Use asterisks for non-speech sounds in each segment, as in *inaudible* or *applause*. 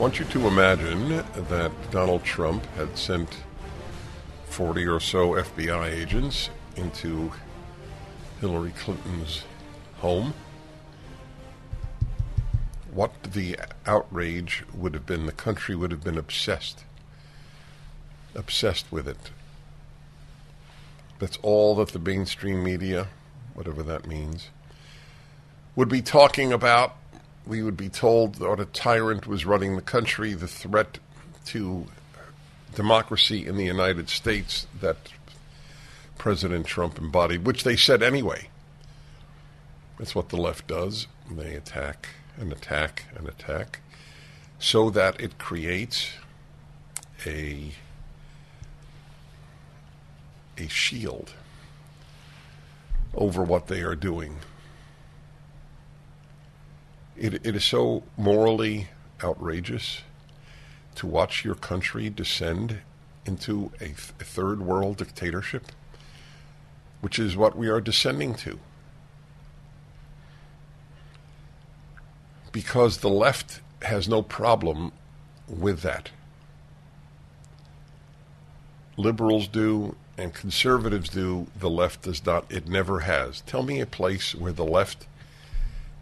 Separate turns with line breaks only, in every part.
Want you to imagine that Donald Trump had sent 40 or so FBI agents into Hillary Clinton's home. What the outrage would have been, the country would have been obsessed. Obsessed with it. That's all that the mainstream media, whatever that means, would be talking about we would be told that a tyrant was running the country, the threat to democracy in the United States that President Trump embodied, which they said anyway. That's what the left does. They attack and attack and attack so that it creates a a shield over what they are doing it, it is so morally outrageous to watch your country descend into a, th- a third world dictatorship, which is what we are descending to. Because the left has no problem with that. Liberals do, and conservatives do. The left does not. It never has. Tell me a place where the left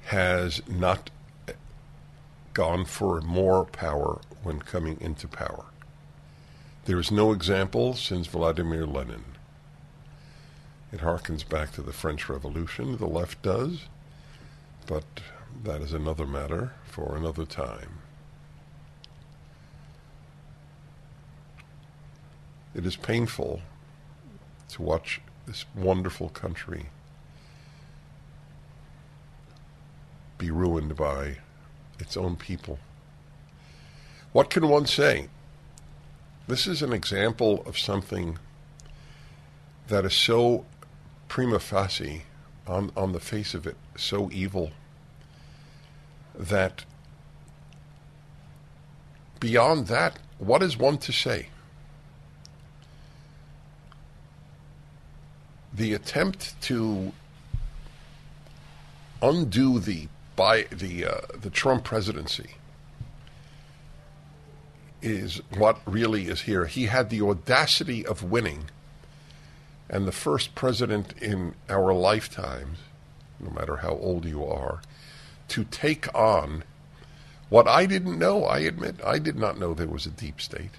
has not gone for more power when coming into power. There is no example since Vladimir Lenin. It harkens back to the French Revolution, the left does, but that is another matter for another time. It is painful to watch this wonderful country be ruined by its own people. What can one say? This is an example of something that is so prima facie, on, on the face of it, so evil that beyond that, what is one to say? The attempt to undo the by the uh, the Trump presidency is what really is here. He had the audacity of winning, and the first president in our lifetimes, no matter how old you are, to take on what I didn't know. I admit I did not know there was a deep state.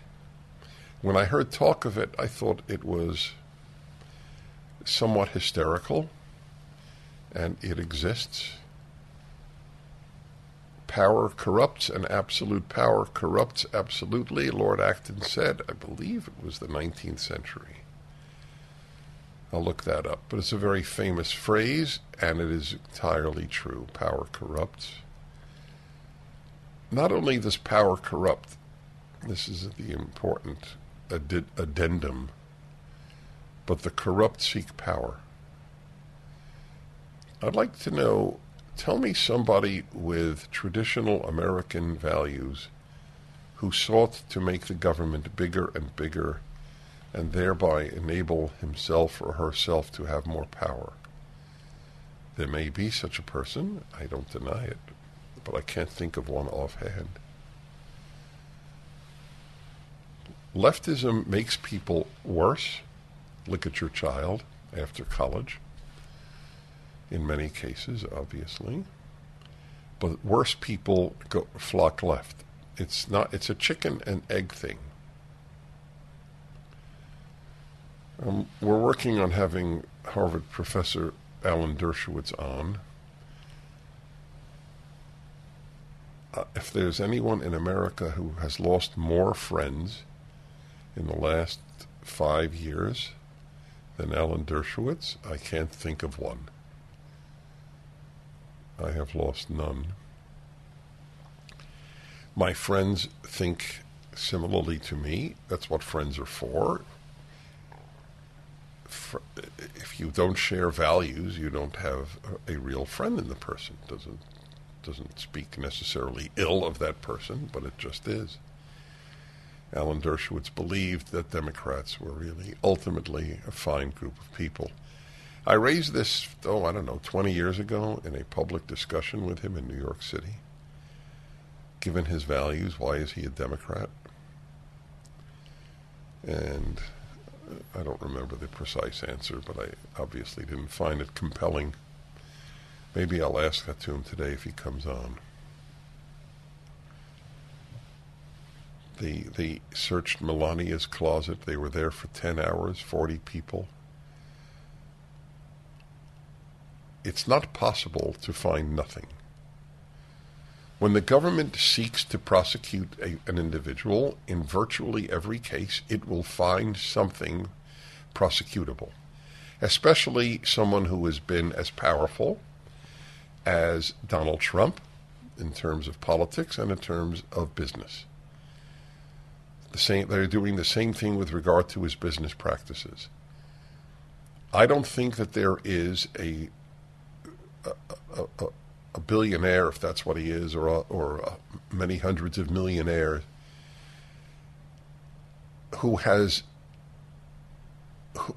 When I heard talk of it, I thought it was somewhat hysterical, and it exists power corrupts and absolute power corrupts absolutely, Lord Acton said. I believe it was the 19th century. I'll look that up. But it's a very famous phrase, and it is entirely true. Power corrupts. Not only does power corrupt, this is the important addendum, but the corrupt seek power. I'd like to know Tell me somebody with traditional American values who sought to make the government bigger and bigger and thereby enable himself or herself to have more power. There may be such a person, I don't deny it, but I can't think of one offhand. Leftism makes people worse. Look at your child after college in many cases, obviously. But worse people go, flock left. It's not. It's a chicken and egg thing. Um, we're working on having Harvard professor Alan Dershowitz on. Uh, if there's anyone in America who has lost more friends in the last five years than Alan Dershowitz, I can't think of one. I have lost none. My friends think similarly to me. That's what friends are for if you don't share values, you don't have a, real friend in the person. Doesn't doesn't speak necessarily ill of that person, but it just is. Alan Dershowitz believed that Democrats were really ultimately a fine group of people. I raised this, oh, I don't know, 20 years ago in a public discussion with him in New York City. Given his values, why is he a Democrat? And uh, I don't remember the precise answer, but I obviously didn't find it compelling. Maybe I'll ask that to him today if he comes on. They, they searched Melania's closet. They were there for 10 hours, 40 people. It's not possible to find nothing. When the government seeks to prosecute a, an individual, in virtually every case, it will find something prosecutable, especially someone who has been as powerful as Donald Trump in terms of politics and in terms of business. The same, they're doing the same thing with regard to his business practices. I don't think that there is a, a, a, a billionaire, if that's what he is, or or many hundreds of millionaires, who has who,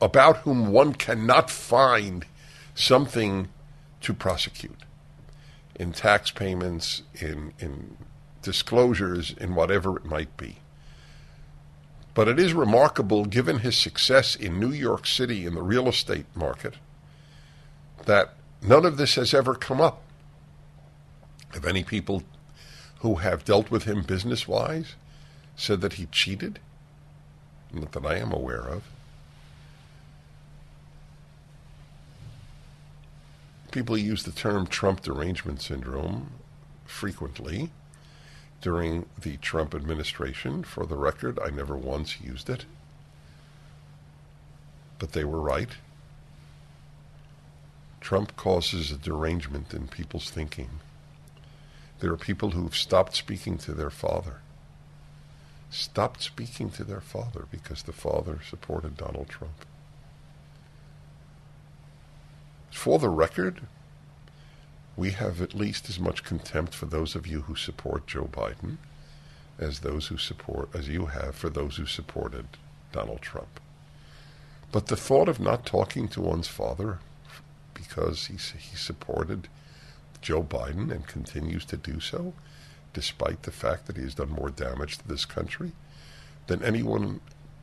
about whom one cannot find something to prosecute in tax payments, in in disclosures, in whatever it might be. But it is remarkable, given his success in New York City in the real estate market, that None of this has ever come up. Have any people who have dealt with him business wise said that he cheated? Not that I am aware of. People use the term Trump derangement syndrome frequently during the Trump administration. For the record, I never once used it. But they were right. Trump causes a derangement in people's thinking. There are people who've stopped speaking to their father. Stopped speaking to their father because the father supported Donald Trump. For the record, we have at least as much contempt for those of you who support Joe Biden as those who support as you have for those who supported Donald Trump. But the thought of not talking to one's father because he, he supported Joe Biden and continues to do so, despite the fact that he has done more damage to this country than anyone,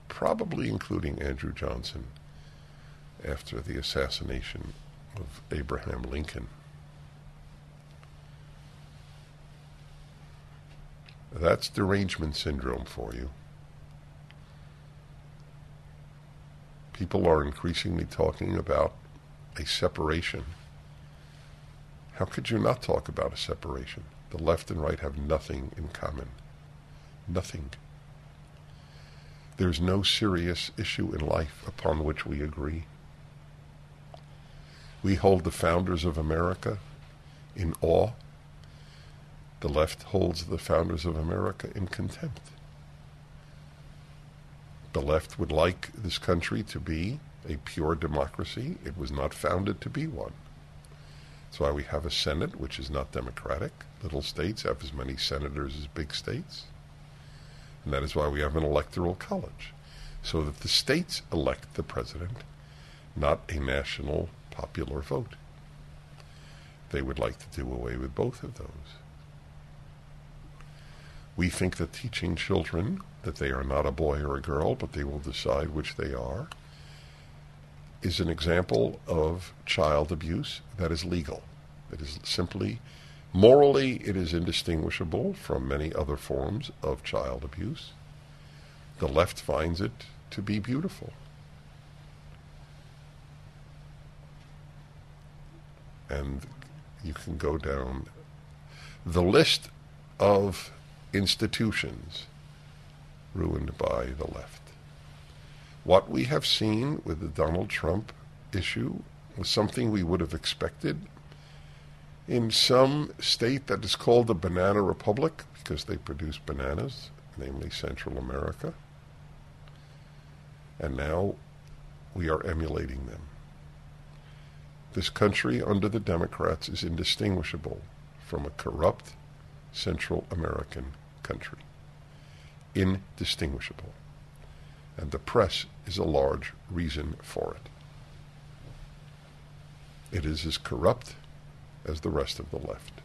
probably including Andrew Johnson, after the assassination of Abraham Lincoln. That's derangement syndrome for you. People are increasingly talking about a separation. How could you not talk about a separation? The left and right have nothing in common. Nothing. There's no serious issue in life upon which we agree. We hold the founders of America in awe. The left holds the founders of America in contempt. The left would like this country to be a pure democracy. It was not founded to be one. That's why we have a Senate, which is not democratic. Little states have as many senators as big states. And that is why we have an electoral college, so that the states elect the president, not a national popular vote. They would like to do away with both of those. We think that teaching children that they are not a boy or a girl, but they will decide which they are, is an example of child abuse that is legal. It is simply Morally, it is indistinguishable from many other forms of child abuse. The left finds it to be beautiful. And you can go down the list of institutions ruined by the left. What we have seen with the Donald Trump issue was something we would have expected in some state that is called the Banana Republic because they produce bananas, namely Central America. And now we are emulating them. This country under the Democrats is indistinguishable from a corrupt Central American country. Indistinguishable. And the press is a large reason for it. It is as corrupt as the rest of the left.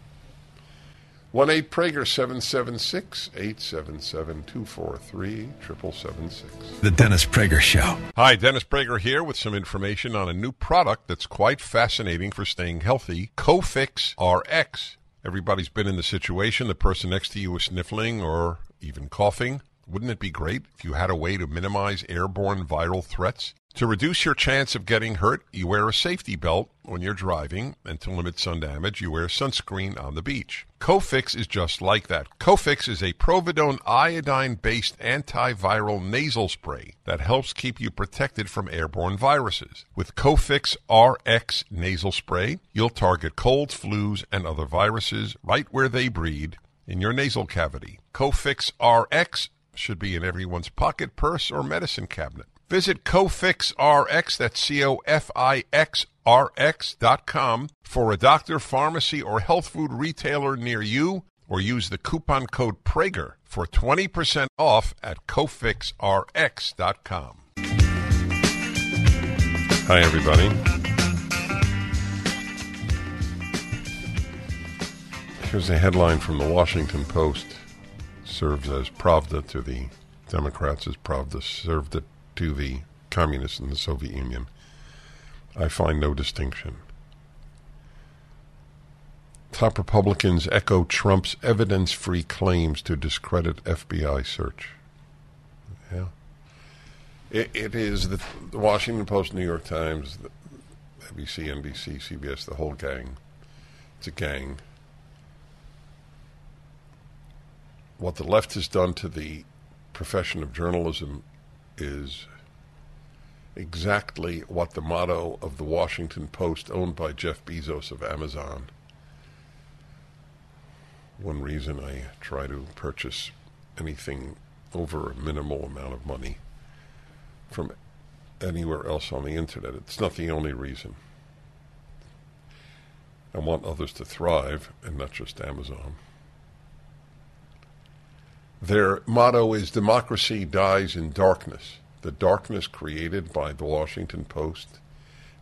1 8 Prager 776 877 243 7776.
The Dennis Prager Show.
Hi, Dennis Prager here with some information on a new product that's quite fascinating for staying healthy Cofix RX. Everybody's been in the situation the person next to you is sniffling or even coughing. Wouldn't it be great if you had a way to minimize airborne viral threats? To reduce your chance of getting hurt, you wear a safety belt when you're driving, and to limit sun damage, you wear sunscreen on the beach. Cofix is just like that. Cofix is a povidone iodine based antiviral nasal spray that helps keep you protected from airborne viruses. With Cofix RX nasal spray, you'll target colds, flus, and other viruses right where they breed in your nasal cavity. Cofix RX should be in everyone's pocket, purse, or medicine cabinet. Visit CofixRx, that's C-O-F-I-X-R-X dot com for a doctor, pharmacy, or health food retailer near you, or use the coupon code Prager for 20% off at CofixRx.com. Hi, everybody. Here's a headline from the Washington Post. Serves as Pravda to the Democrats, as Pravda served it to the communists in the Soviet Union. I find no distinction. Top Republicans echo Trump's evidence free claims to discredit FBI search. Yeah. It, it is the, the, Washington Post, New York Times, the ABC, NBC, CBS, the whole gang. It's a gang. What the left has done to the profession of journalism is exactly what the motto of the Washington Post, owned by Jeff Bezos of Amazon. One reason I try to purchase anything over a minimal amount of money from anywhere else on the internet. It's not the only reason. I want others to thrive and not just Amazon. Their motto is democracy dies in darkness. The darkness created by the Washington Post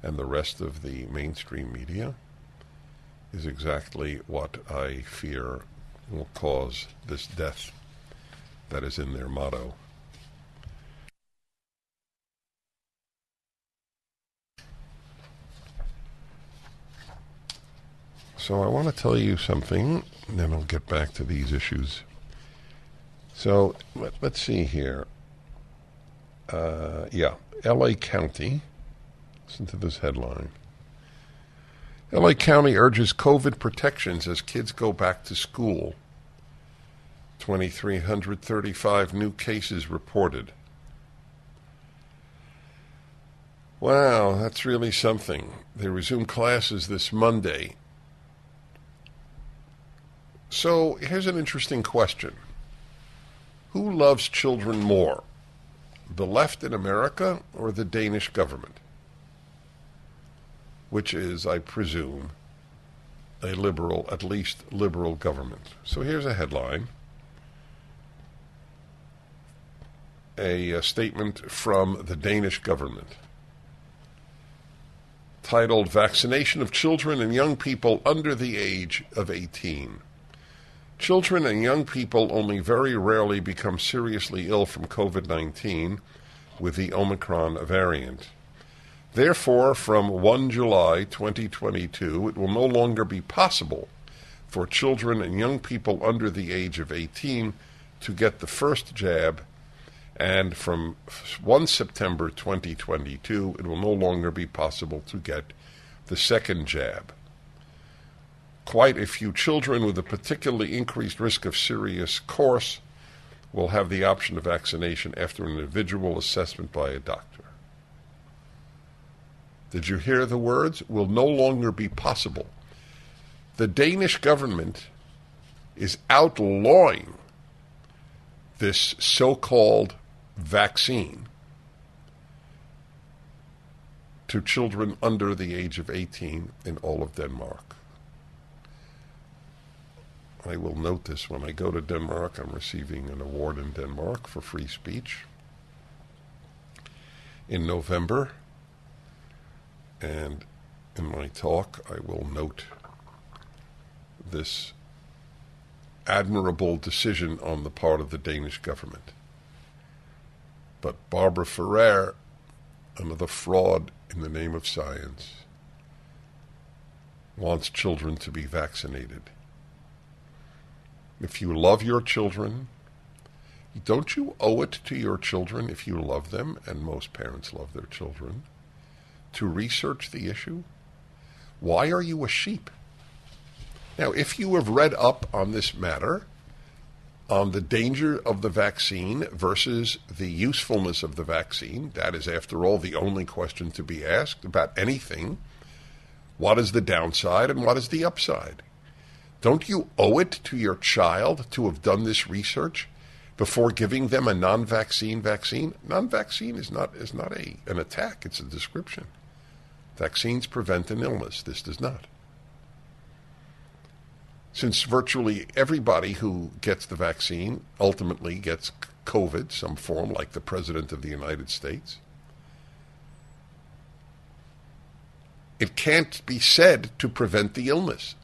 and the rest of the mainstream media is exactly what I fear will cause this death that is in their motto. So I want to tell you something, and then I'll get back to these issues so let, us see here. Uh, yeah, L.A. County. Listen to this headline. L.A. County urges COVID protections as kids go back to school. 2,335 new cases reported. Wow, that's really something. They resume classes this Monday. So here's an interesting question. Who loves children more, the left in America or the Danish government? Which is, I presume, a liberal, at least liberal government. So here's a headline a, a statement from the Danish government titled Vaccination of Children and Young People Under the Age of 18. Children and young people only very rarely become seriously ill from COVID 19 with the Omicron variant. Therefore, from 1 July 2022, it will no longer be possible for children and young people under the age of 18 to get the first jab. And from 1 September 2022, it will no longer be possible to get the second jab. Quite a few children with a particularly increased risk of serious course will have the option of vaccination after an individual assessment by a doctor. Did you hear the words? Will no longer be possible. The Danish government is outlawing this so called vaccine to children under the age of 18 in all of Denmark. I will note this when I go to Denmark. I'm receiving an award in Denmark for free speech in November. And in my talk, I will note this admirable decision on the part of the Danish government. But Barbara Ferrer, another fraud in the name of science, wants children to be vaccinated. If you love your children, don't you owe it to your children if you love them, and most parents love their children, to research the issue? Why are you a sheep? Now, if you have read up on this matter, on the danger of the vaccine versus the usefulness of the vaccine, that is, after all, the only question to be asked about anything. What is the downside and what is the upside? Don't you owe it to your child to have done this research before giving them a non-vaccine vaccine? Non-vaccine is not is not a an attack; it's a description. Vaccines prevent an illness. This does not. Since virtually everybody who gets the vaccine ultimately gets COVID, some form, like the President of the United States, it can't be said to prevent the illness.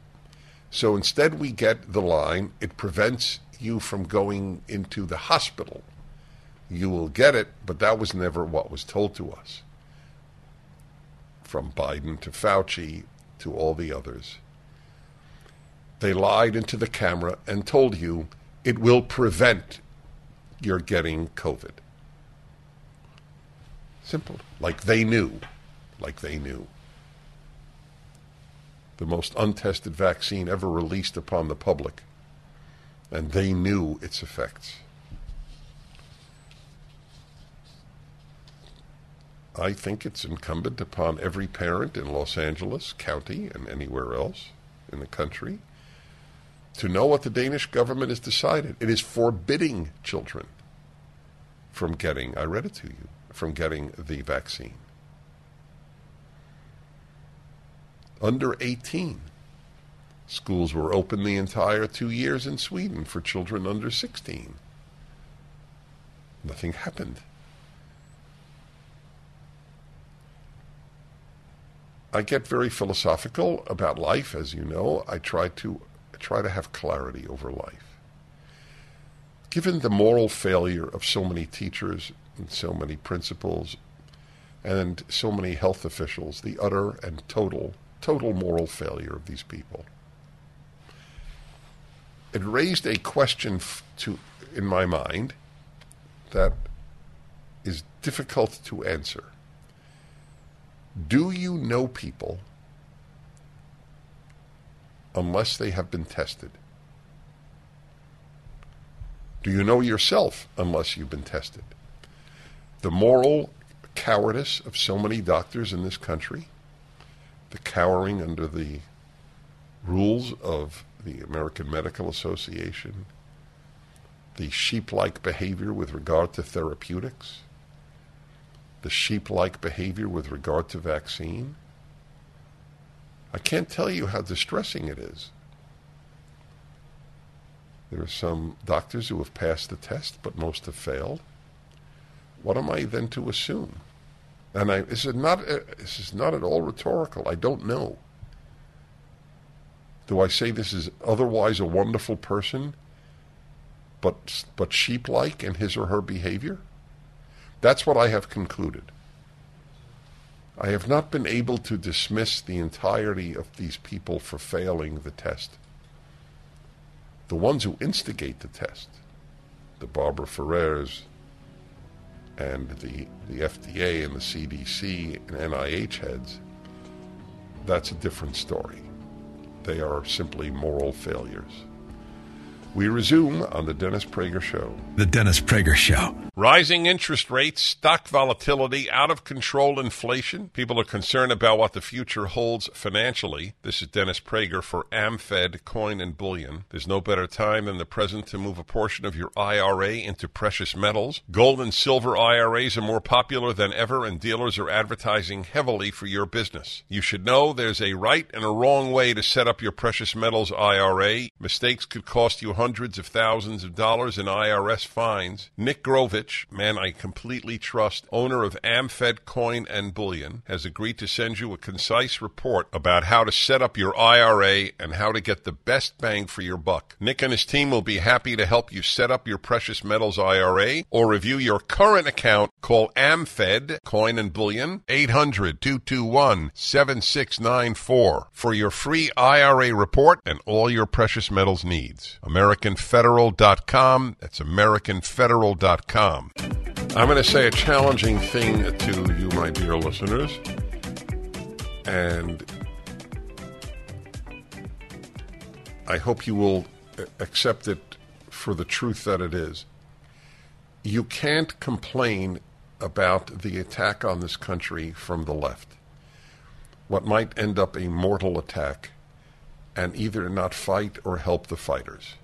So instead, we get the line it prevents you from going into the hospital. You will get it, but that was never what was told to us. From Biden to Fauci to all the others. They lied into the camera and told you it will prevent your getting COVID. Simple. Like they knew. Like they knew the most untested vaccine ever released upon the public, and they knew its effects. I think it's incumbent upon every parent in Los Angeles County and anywhere else in the country to know what the Danish government has decided. It is forbidding children from getting, I read it to you, from getting the vaccine. Under 18. Schools were open the entire two years in Sweden for children under 16. Nothing happened. I get very philosophical about life, as you know. I try to I try to have clarity over life. Given the moral failure of so many teachers and so many principals and so many health officials, the utter and total total moral failure of these people. It raised a question to, in my mind that is difficult to answer. Do you know people unless they have been tested? Do you know yourself unless you've been tested? The moral cowardice of so many doctors in this country the cowering under the rules of the American Medical Association, the sheep like behavior with regard to therapeutics, the sheep like behavior with regard to vaccine. I can't tell you how distressing it is. There are some doctors who have passed the test, but most have failed. What am I then to assume? And I, this is not uh, this is not at all rhetorical. I don't know. Do I say this is otherwise a wonderful person, but but sheep-like in his or her behavior? That's what I have concluded. I have not been able to dismiss the entirety of these people for failing the test. the ones who instigate the test, the Barbara Ferrers and the, the FDA and the CDC and NIH heads, that's a different story. They are simply moral failures. We resume on the Dennis Prager Show.
The Dennis Prager Show.
Rising interest rates, stock volatility, out of control inflation. People are concerned about what the future holds financially. This is Dennis Prager for AmFed Coin and Bullion. There's no better time than the present to move a portion of your IRA into precious metals. Gold and silver IRAs are more popular than ever, and dealers are advertising heavily for your business. You should know there's a right and a wrong way to set up your precious metals IRA. Mistakes could cost you hundreds of thousands of dollars in IRS fines. Nick Grovich, man I completely trust, owner of AmFed Coin and Bullion, has agreed to send you a concise report about how to set up your IRA and how to get the best bang for your buck. Nick and his team will be happy to help you set up your precious metals IRA or review your current account. Call AmFed Coin and Bullion 800 221 7694 for your free IRA report and all your precious metals needs. AmericanFederal.com. That's AmericanFederal.com. I'm going to say a challenging thing to you, my dear listeners. And I hope you will accept it for the truth that it is. You can't complain about the attack on this country from the left. What might end up a mortal attack and either not fight or help the fighters.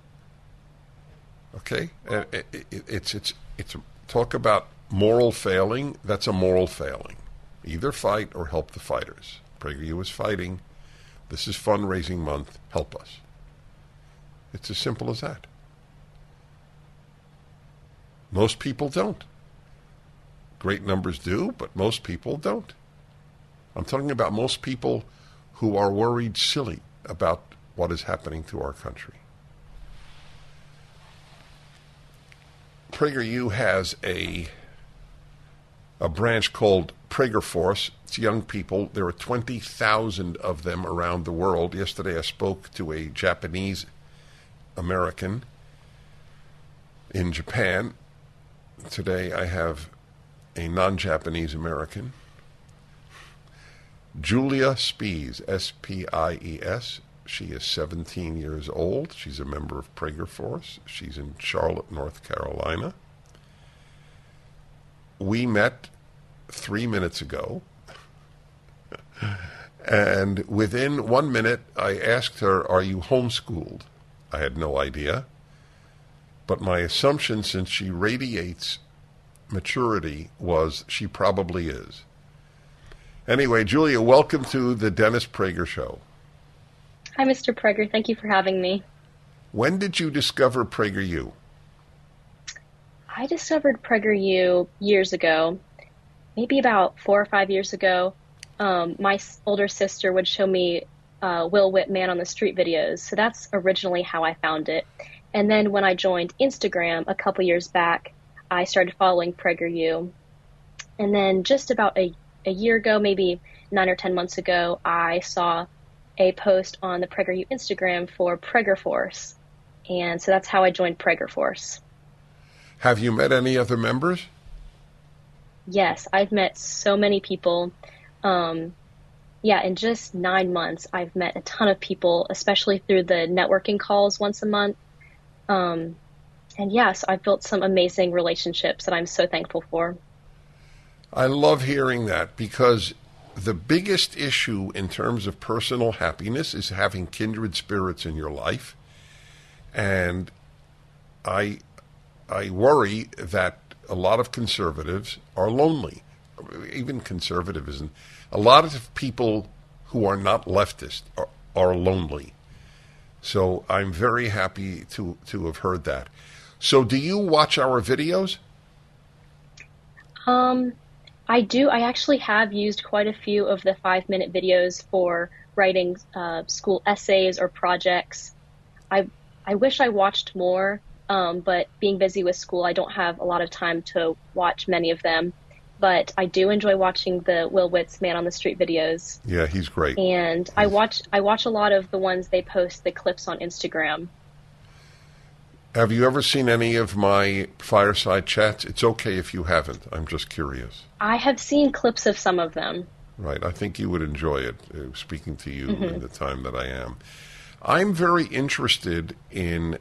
Okay, uh, uh, it's it's it's talk about moral failing. That's a moral failing. Either fight or help the fighters. PragerU is fighting. This is fundraising month. Help us. It's as simple as that. Most people don't. Great numbers do, but most people don't. I'm talking about most people who are worried silly about what is happening to our country. PragerU has a a branch called Prager Force. It's young people. There are 20,000 of them around the world. Yesterday I spoke to a Japanese American in Japan. Today I have a non Japanese American. Julia Spies, S P I E S. She is 17 years old. She's a member of Prager Force. She's in Charlotte, North Carolina. We met three minutes ago. *laughs* and within one minute, I asked her, Are you homeschooled? I had no idea. But my assumption, since she radiates maturity, was she probably is. Anyway, Julia, welcome to the Dennis Prager Show.
Hi, Mr. Prager. Thank you for having me.
When did you discover PragerU?
I discovered PragerU years ago, maybe about four or five years ago. Um, my older sister would show me uh, Will Witt Man on the Street videos, so that's originally how I found it. And then when I joined Instagram a couple years back, I started following PragerU. And then just about a, a year ago, maybe nine or ten months ago, I saw a post on the PragerU Instagram for Prager Force. And so that's how I joined Prager Force.
Have you met any other members?
Yes, I've met so many people. Um, yeah, in just nine months, I've met a ton of people, especially through the networking calls once a month. Um, and yes, I've built some amazing relationships that I'm so thankful for.
I love hearing that because the biggest issue in terms of personal happiness is having kindred spirits in your life. And I I worry that a lot of conservatives are lonely. Even conservatism. A lot of people who are not leftist are, are lonely. So I'm very happy to, to have heard that. So do you watch our videos?
Um, I do. I actually have used quite a few of the five minute videos for writing uh, school essays or projects. I I wish I watched more, um, but being busy with school, I don't have a lot of time to watch many of them. But I do enjoy watching the Will Witt's Man on the Street videos.
Yeah, he's great.
And I watch I watch a lot of the ones they post the clips on Instagram.
Have you ever seen any of my fireside chats? It's okay if you haven't. I'm just curious.
I have seen clips of some of them.
Right. I think you would enjoy it, uh, speaking to you mm-hmm. in the time that I am. I'm very interested in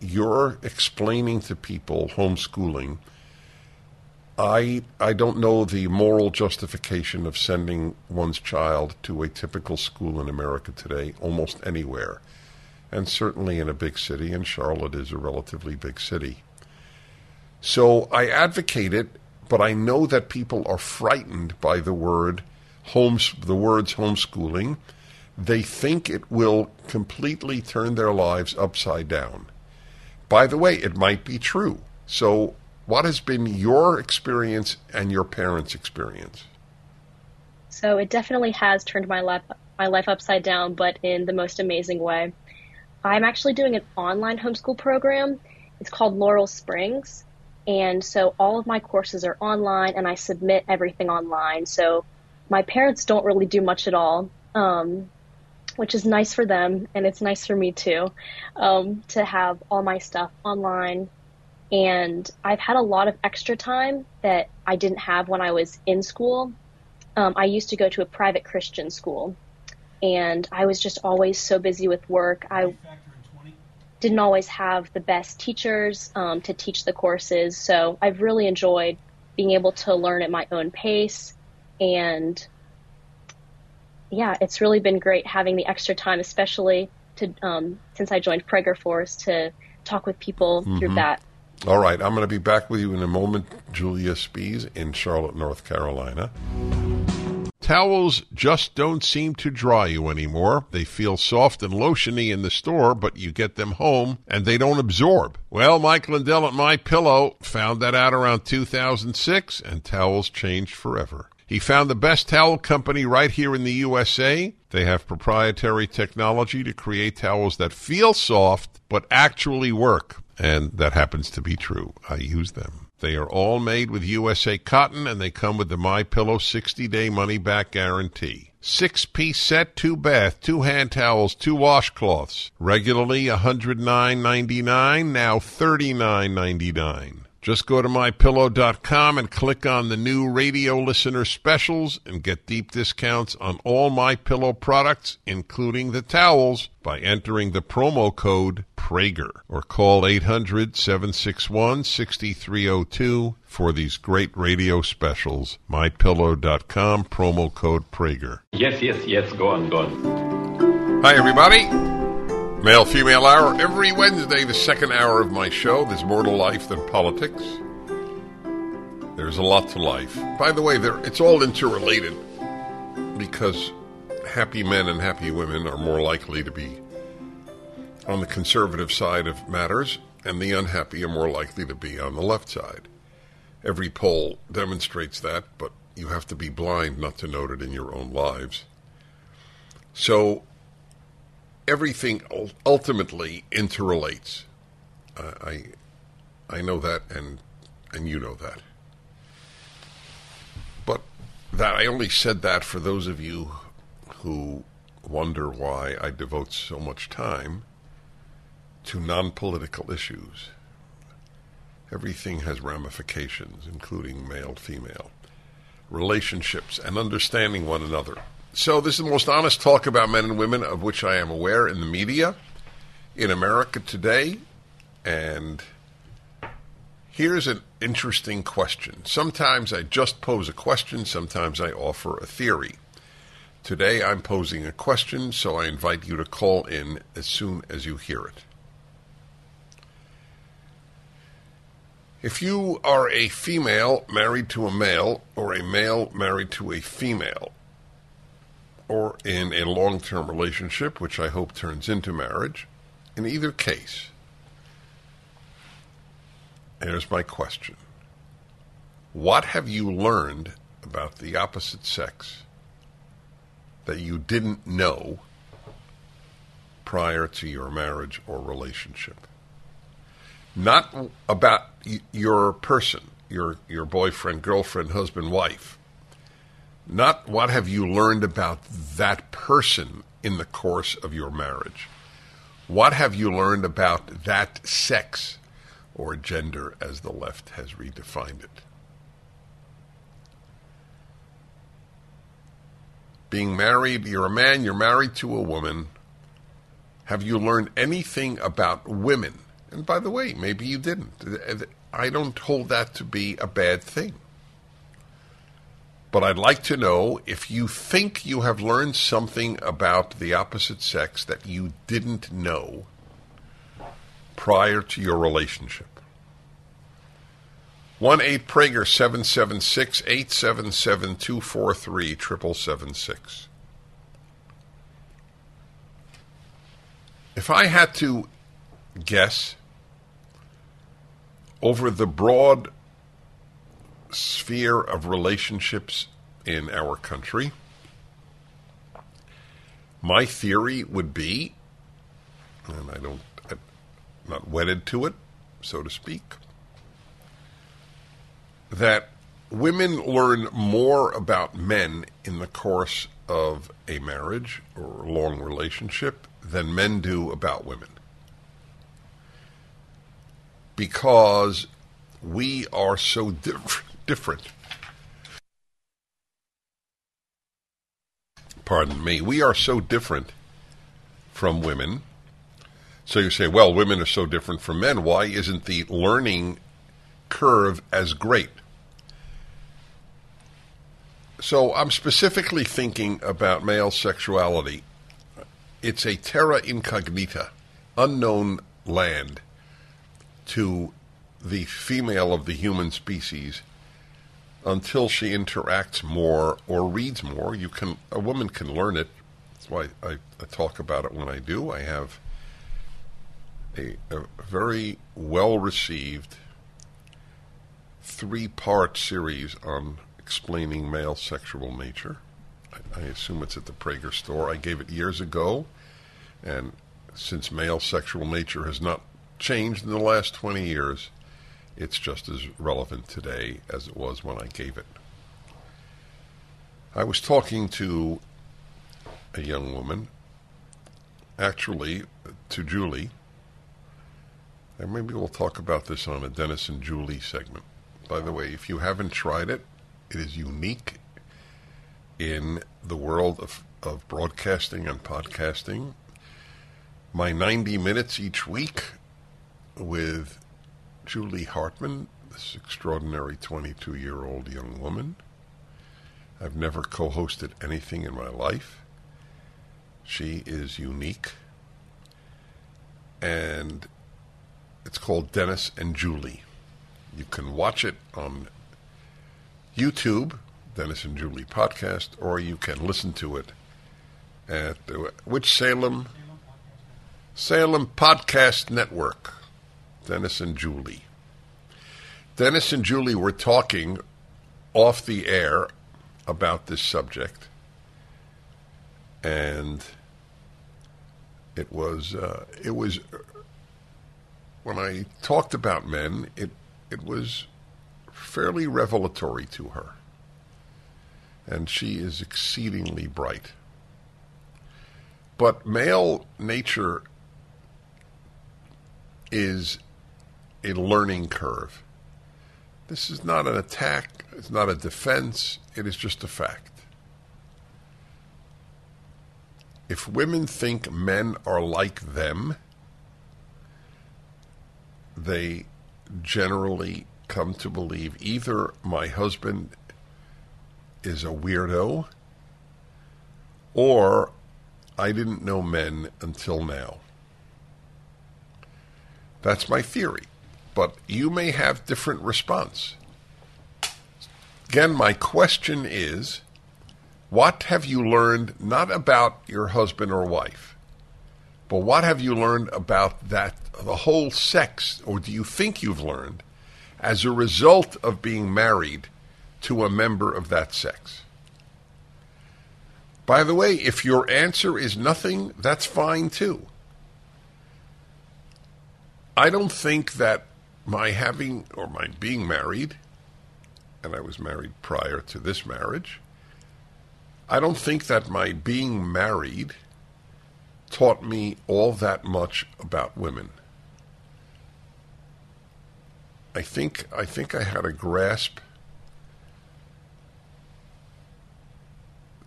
your explaining to people homeschooling. I I don't know the moral justification of sending one's child to a typical school in America today, almost anywhere, and certainly in a big city. And Charlotte is a relatively big city. So I advocate it, but I know that people are frightened by the word homes the words homeschooling. They think it will completely turn their lives upside down. By the way, it might be true. So, what has been your experience and your parents' experience?
So, it definitely has turned my life my life upside down, but in the most amazing way. I'm actually doing an online homeschool program. It's called Laurel Springs. And so all of my courses are online and I submit everything online. So my parents don't really do much at all. Um, which is nice for them and it's nice for me too um, to have all my stuff online and i've had a lot of extra time that i didn't have when i was in school um, i used to go to a private christian school and i was just always so busy with work i didn't always have the best teachers um, to teach the courses so i've really enjoyed being able to learn at my own pace and yeah, it's really been great having the extra time, especially to um, since I joined Prager Force to talk with people mm-hmm. through that.
All right, I'm going to be back with you in a moment, Julia Spies in Charlotte, North Carolina. Towels just don't seem to dry you anymore. They feel soft and lotiony in the store, but you get them home and they don't absorb. Well, Mike Lindell at My Pillow found that out around 2006, and towels changed forever. He found the best towel company right here in the USA. They have proprietary technology to create towels that feel soft but actually work. And that happens to be true. I use them. They are all made with USA cotton and they come with the My Pillow 60-day money back guarantee. Six-piece set, two bath, two hand towels, two washcloths. Regularly $109.99, now $39.99. Just go to mypillow.com and click on the new radio listener specials and get deep discounts on all my pillow products, including the towels, by entering the promo code Prager or call 800-761-6302 for these great radio specials. mypillow.com promo code Prager.
Yes, yes, yes, go on, go on.
Hi everybody. Male Female Hour every Wednesday, the second hour of my show. There's more to life than politics. There's a lot to life. By the way, it's all interrelated because happy men and happy women are more likely to be on the conservative side of matters, and the unhappy are more likely to be on the left side. Every poll demonstrates that, but you have to be blind not to note it in your own lives. So everything ultimately interrelates. I I know that, and and you know that. But that I only said that for those of you who wonder why I devote so much time to non-political issues. Everything has ramifications, including male, female, relationships, and understanding one another. So, this is the most honest talk about men and women of which I am aware in the media in America today. And here's an interesting question. Sometimes I just pose a question, sometimes I offer a theory. Today I'm posing a question, so I invite you to call in as soon as you hear it. If you are a female married to a male or a male married to a female, or in a long term relationship, which I hope turns into marriage. In either case, here's my question What have you learned about the opposite sex that you didn't know prior to your marriage or relationship? Not about your person, your, your boyfriend, girlfriend, husband, wife not what have you learned about that person in the course of your marriage. What have you learned about that sex or gender as the left has redefined it? Being married, you're a man, you're married to a woman. Have you learned anything about women? And by the way, maybe you didn't. I don't hold that to be a bad thing. But I'd like to know if you think you have learned something about the opposite sex that you didn't know prior to your relationship. 1 8 Prager 776 877 243 776. If I had to guess over the broad sphere of relationships in our country, my theory would be, and I don't, I'm not wedded to it, so to speak, that women learn more about men in the course of a marriage or a long relationship than men do about women. Because we are so diff- different. Pardon me. We are so different from women. So you say, well, women are so different from men. Why isn't the learning curve as great? So I'm specifically thinking about male sexuality. It's a terra incognita, unknown land to the female of the human species until she interacts more or reads more. You can a woman can learn it. That's why I, I talk about it when I do. I have a, a very well received three part series on explaining male sexual nature. I, I assume it's at the Prager store. I gave it years ago, and since male sexual nature has not changed in the last 20 years, it's just as relevant today as it was when I gave it. I was talking to a young woman, actually to Julie, and maybe we'll talk about this on a Dennis and Julie segment. By the way, if you haven't tried it, it is unique in the world of, of broadcasting and podcasting. My 90 minutes each week with Julie Hartman, this extraordinary 22 year old young woman. I've never co hosted anything in my life. She is unique. And it's called Dennis and Julie. You can watch it on YouTube, Dennis and Julie podcast, or you can listen to it at uh, which Salem? Salem Podcast Network. Dennis and Julie. Dennis and Julie were talking off the air about this subject, and it was uh, it was when I talked about men, it it was fairly revelatory to her. And she is exceedingly bright. But male nature is a learning curve. This is not an attack, it's not a defense, it is just a fact. If women think men are like them, they generally come to believe either my husband is a weirdo or I didn't know men until now. That's my theory. But you may have different response. Again, my question is what have you learned not about your husband or wife, but what have you learned about that the whole sex, or do you think you've learned as a result of being married to a member of that sex. By the way, if your answer is nothing, that's fine too. I don't think that my having or my being married, and I was married prior to this marriage, I don't think that my being married taught me all that much about women. I think I think I had a grasp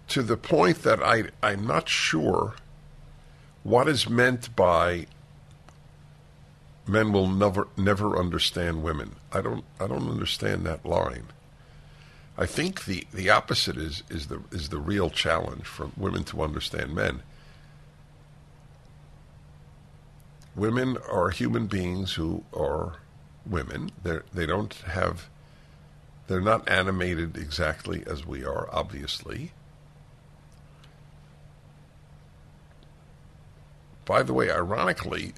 to the point that I I'm not sure what is meant by men will never never understand women. I don't I don't understand that line. I think the, the opposite is, is the is the real challenge for women to understand men. Women are human beings who are women. They they don't have they're not animated exactly as we are, obviously. By the way, ironically,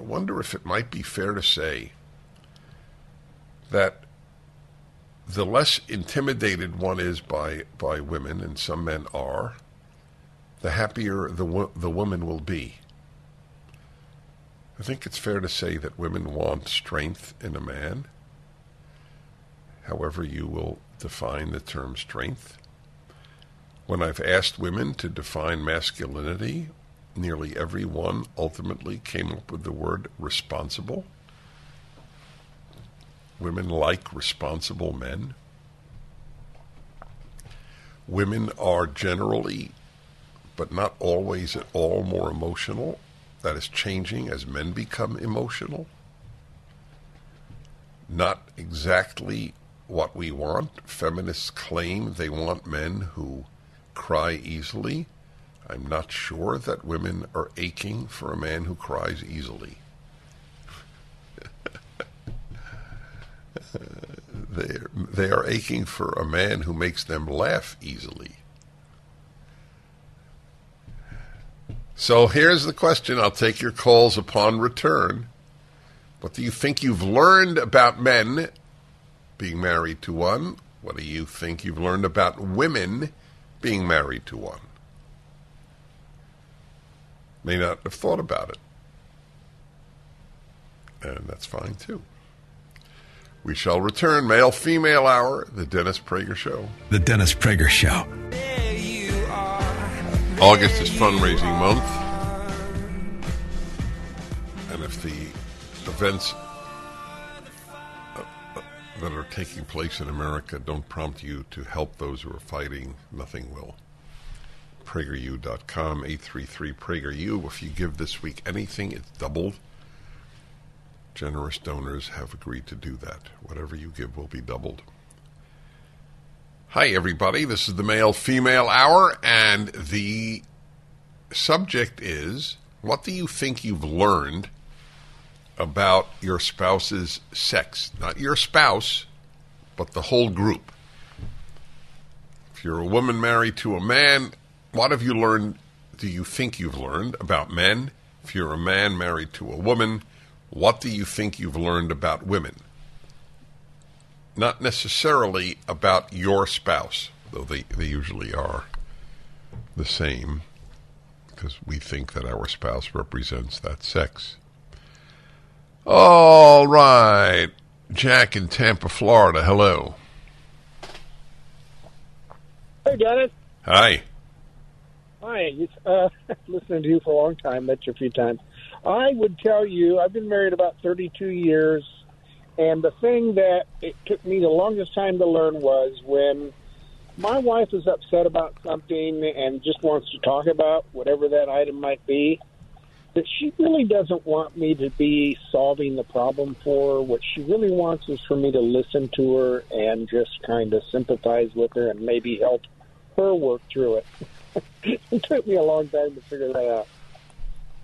I wonder if it might be fair to say that the less intimidated one is by, by women, and some men are, the happier the, the woman will be. I think it's fair to say that women want strength in a man, however, you will define the term strength. When I've asked women to define masculinity nearly every one ultimately came up with the word responsible. Women like responsible men. Women are generally, but not always at all, more emotional. That is changing as men become emotional. Not exactly what we want. Feminists claim they want men who cry easily I'm not sure that women are aching for a man who cries easily. *laughs* they they are aching for a man who makes them laugh easily. So here's the question. I'll take your calls upon return. What do you think you've learned about men being married to one? What do you think you've learned about women being married to one? May not have thought about it. And that's fine too. We shall return, male female hour, the Dennis Prager Show.
The Dennis Prager Show.
August is fundraising month. And if the events uh, uh, that are taking place in America don't prompt you to help those who are fighting, nothing will prageru.com, 833 PragerU. If you give this week anything, it's doubled. Generous donors have agreed to do that. Whatever you give will be doubled. Hi, everybody. This is the male female hour, and the subject is what do you think you've learned about your spouse's sex? Not your spouse, but the whole group. If you're a woman married to a man, what have you learned, do you think you've learned about men? If you're a man married to a woman, what do you think you've learned about women? Not necessarily about your spouse, though they, they usually are the same, because we think that our spouse represents that sex. All right. Jack in Tampa, Florida. Hello.
Hey, Dennis.
Hi.
Hi, uh, *laughs* listening to you for a long time. Met you a few times. I would tell you, I've been married about 32 years, and the thing that it took me the longest time to learn was when my wife is upset about something and just wants to talk about whatever that item might be, that she really doesn't want me to be solving the problem for her. What she really wants is for me to listen to her and just kind of sympathize with her and maybe help her work through it. *laughs* it took me a long time to figure that out.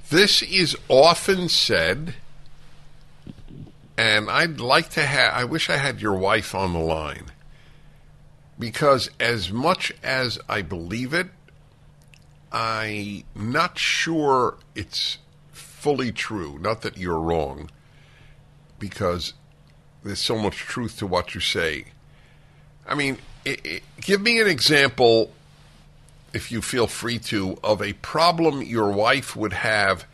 This is often said, and I'd like to have, I wish I had your wife on the line. Because as much as I believe it, I'm not sure it's fully true. Not that you're wrong, because there's so much truth to what you say. I mean, it, it, give me an example if you feel free to, of a problem your wife would have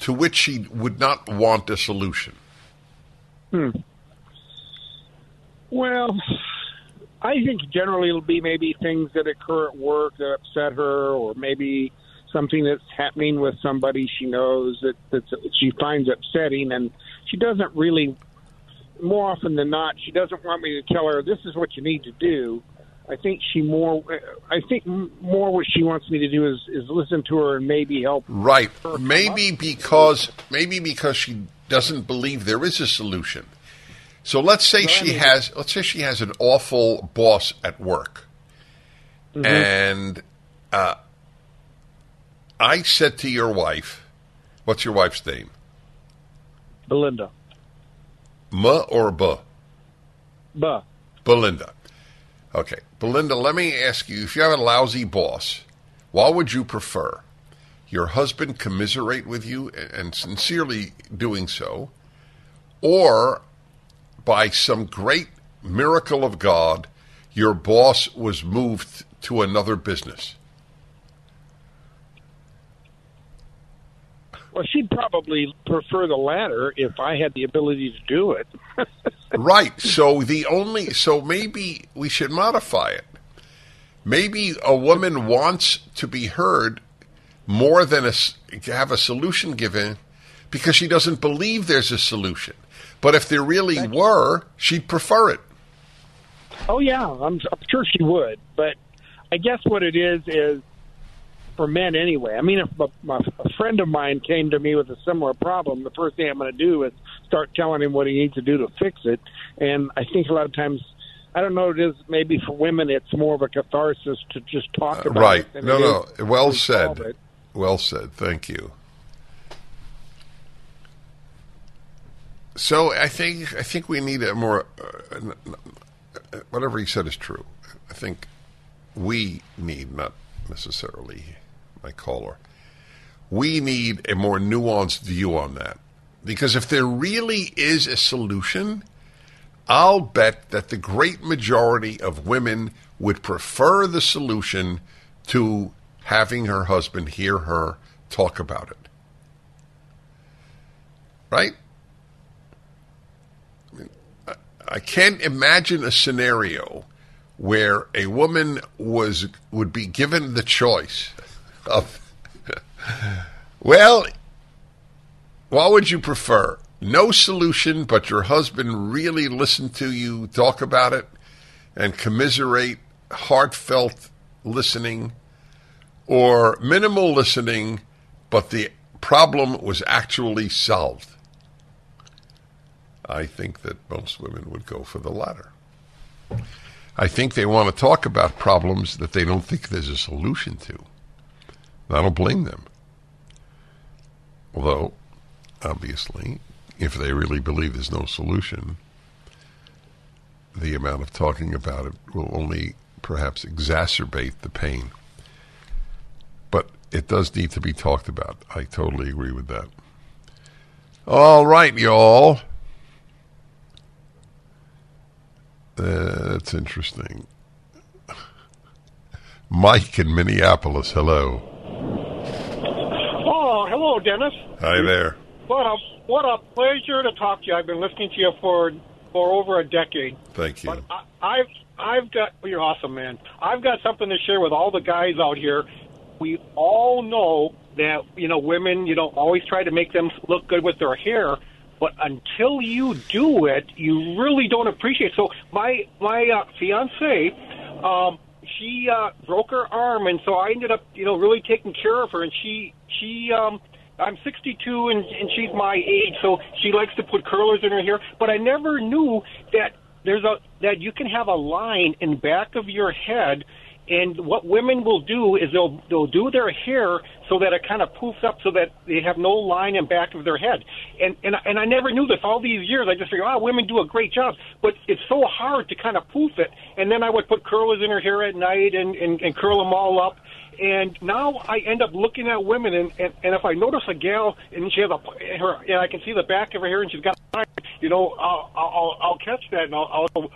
to which she would not want a solution?
Hmm. Well, I think generally it'll be maybe things that occur at work that upset her, or maybe
something that's happening with somebody she knows that that she finds upsetting, and she doesn't really. More often than not, she doesn't want me to tell her this is what you need to do. I think she more. I think more what she wants me to do is is listen to her and maybe help.
Right. Maybe because maybe because she doesn't believe there is a solution. So let's say she has let's say she has an awful boss at work, mm-hmm. and uh, I said to your wife, "What's your wife's name?"
Belinda.
M or B?
B.
Belinda. Okay, Belinda. Let me ask you: If you have a lousy boss, what would you prefer? Your husband commiserate with you and sincerely doing so, or by some great miracle of God, your boss was moved to another business?
Well, she'd probably prefer the latter if I had the ability to do it. *laughs*
right. So the only so maybe we should modify it. Maybe a woman wants to be heard more than a, to have a solution given because she doesn't believe there's a solution. But if there really were, she'd prefer it.
Oh yeah, I'm, I'm sure she would. But I guess what it is is for men anyway. I mean, if a, a friend of mine came to me with a similar problem, the first thing I'm going to do is start telling him what he needs to do to fix it. And I think a lot of times, I don't know, it is maybe for women, it's more of a catharsis to just talk about
right.
it.
Right. No, no. Well said. Well said. Thank you. So I think I think we need a more uh, whatever he said is true. I think we need not necessarily my caller. We need a more nuanced view on that because if there really is a solution, I'll bet that the great majority of women would prefer the solution to having her husband hear her talk about it. Right? I mean, i can't imagine a scenario where a woman was would be given the choice of *laughs* well what would you prefer no solution but your husband really listen to you talk about it and commiserate heartfelt listening or minimal listening but the problem was actually solved I think that most women would go for the latter. I think they want to talk about problems that they don't think there's a solution to. I don't blame them. Although, obviously, if they really believe there's no solution, the amount of talking about it will only perhaps exacerbate the pain. But it does need to be talked about. I totally agree with that. All right, y'all. That's interesting. *laughs* Mike in Minneapolis, hello.
Oh, hello, Dennis.
Hi there.
What a what a pleasure to talk to you. I've been listening to you for for over a decade.
Thank you.
But I, I've I've got you're awesome, man. I've got something to share with all the guys out here. We all know that you know women, you know, always try to make them look good with their hair but until you do it, you really don't appreciate. It. So my my uh, fiance, um, she uh, broke her arm, and so I ended up, you know, really taking care of her. And she she um, I'm 62, and, and she's my age, so she likes to put curlers in her hair. But I never knew that there's a that you can have a line in back of your head and what women will do is they'll they'll do their hair so that it kind of poofs up so that they have no line in back of their head. And and and I never knew this all these years. I just figured, oh, women do a great job, but it's so hard to kind of poof it. And then I would put curlers in her hair at night and and, and curl them all up. And now I end up looking at women, and, and, and if I notice a gal and she has a her, and I can see the back of her hair, and she's got, you know, I'll I'll, I'll catch that, and I'll, I'll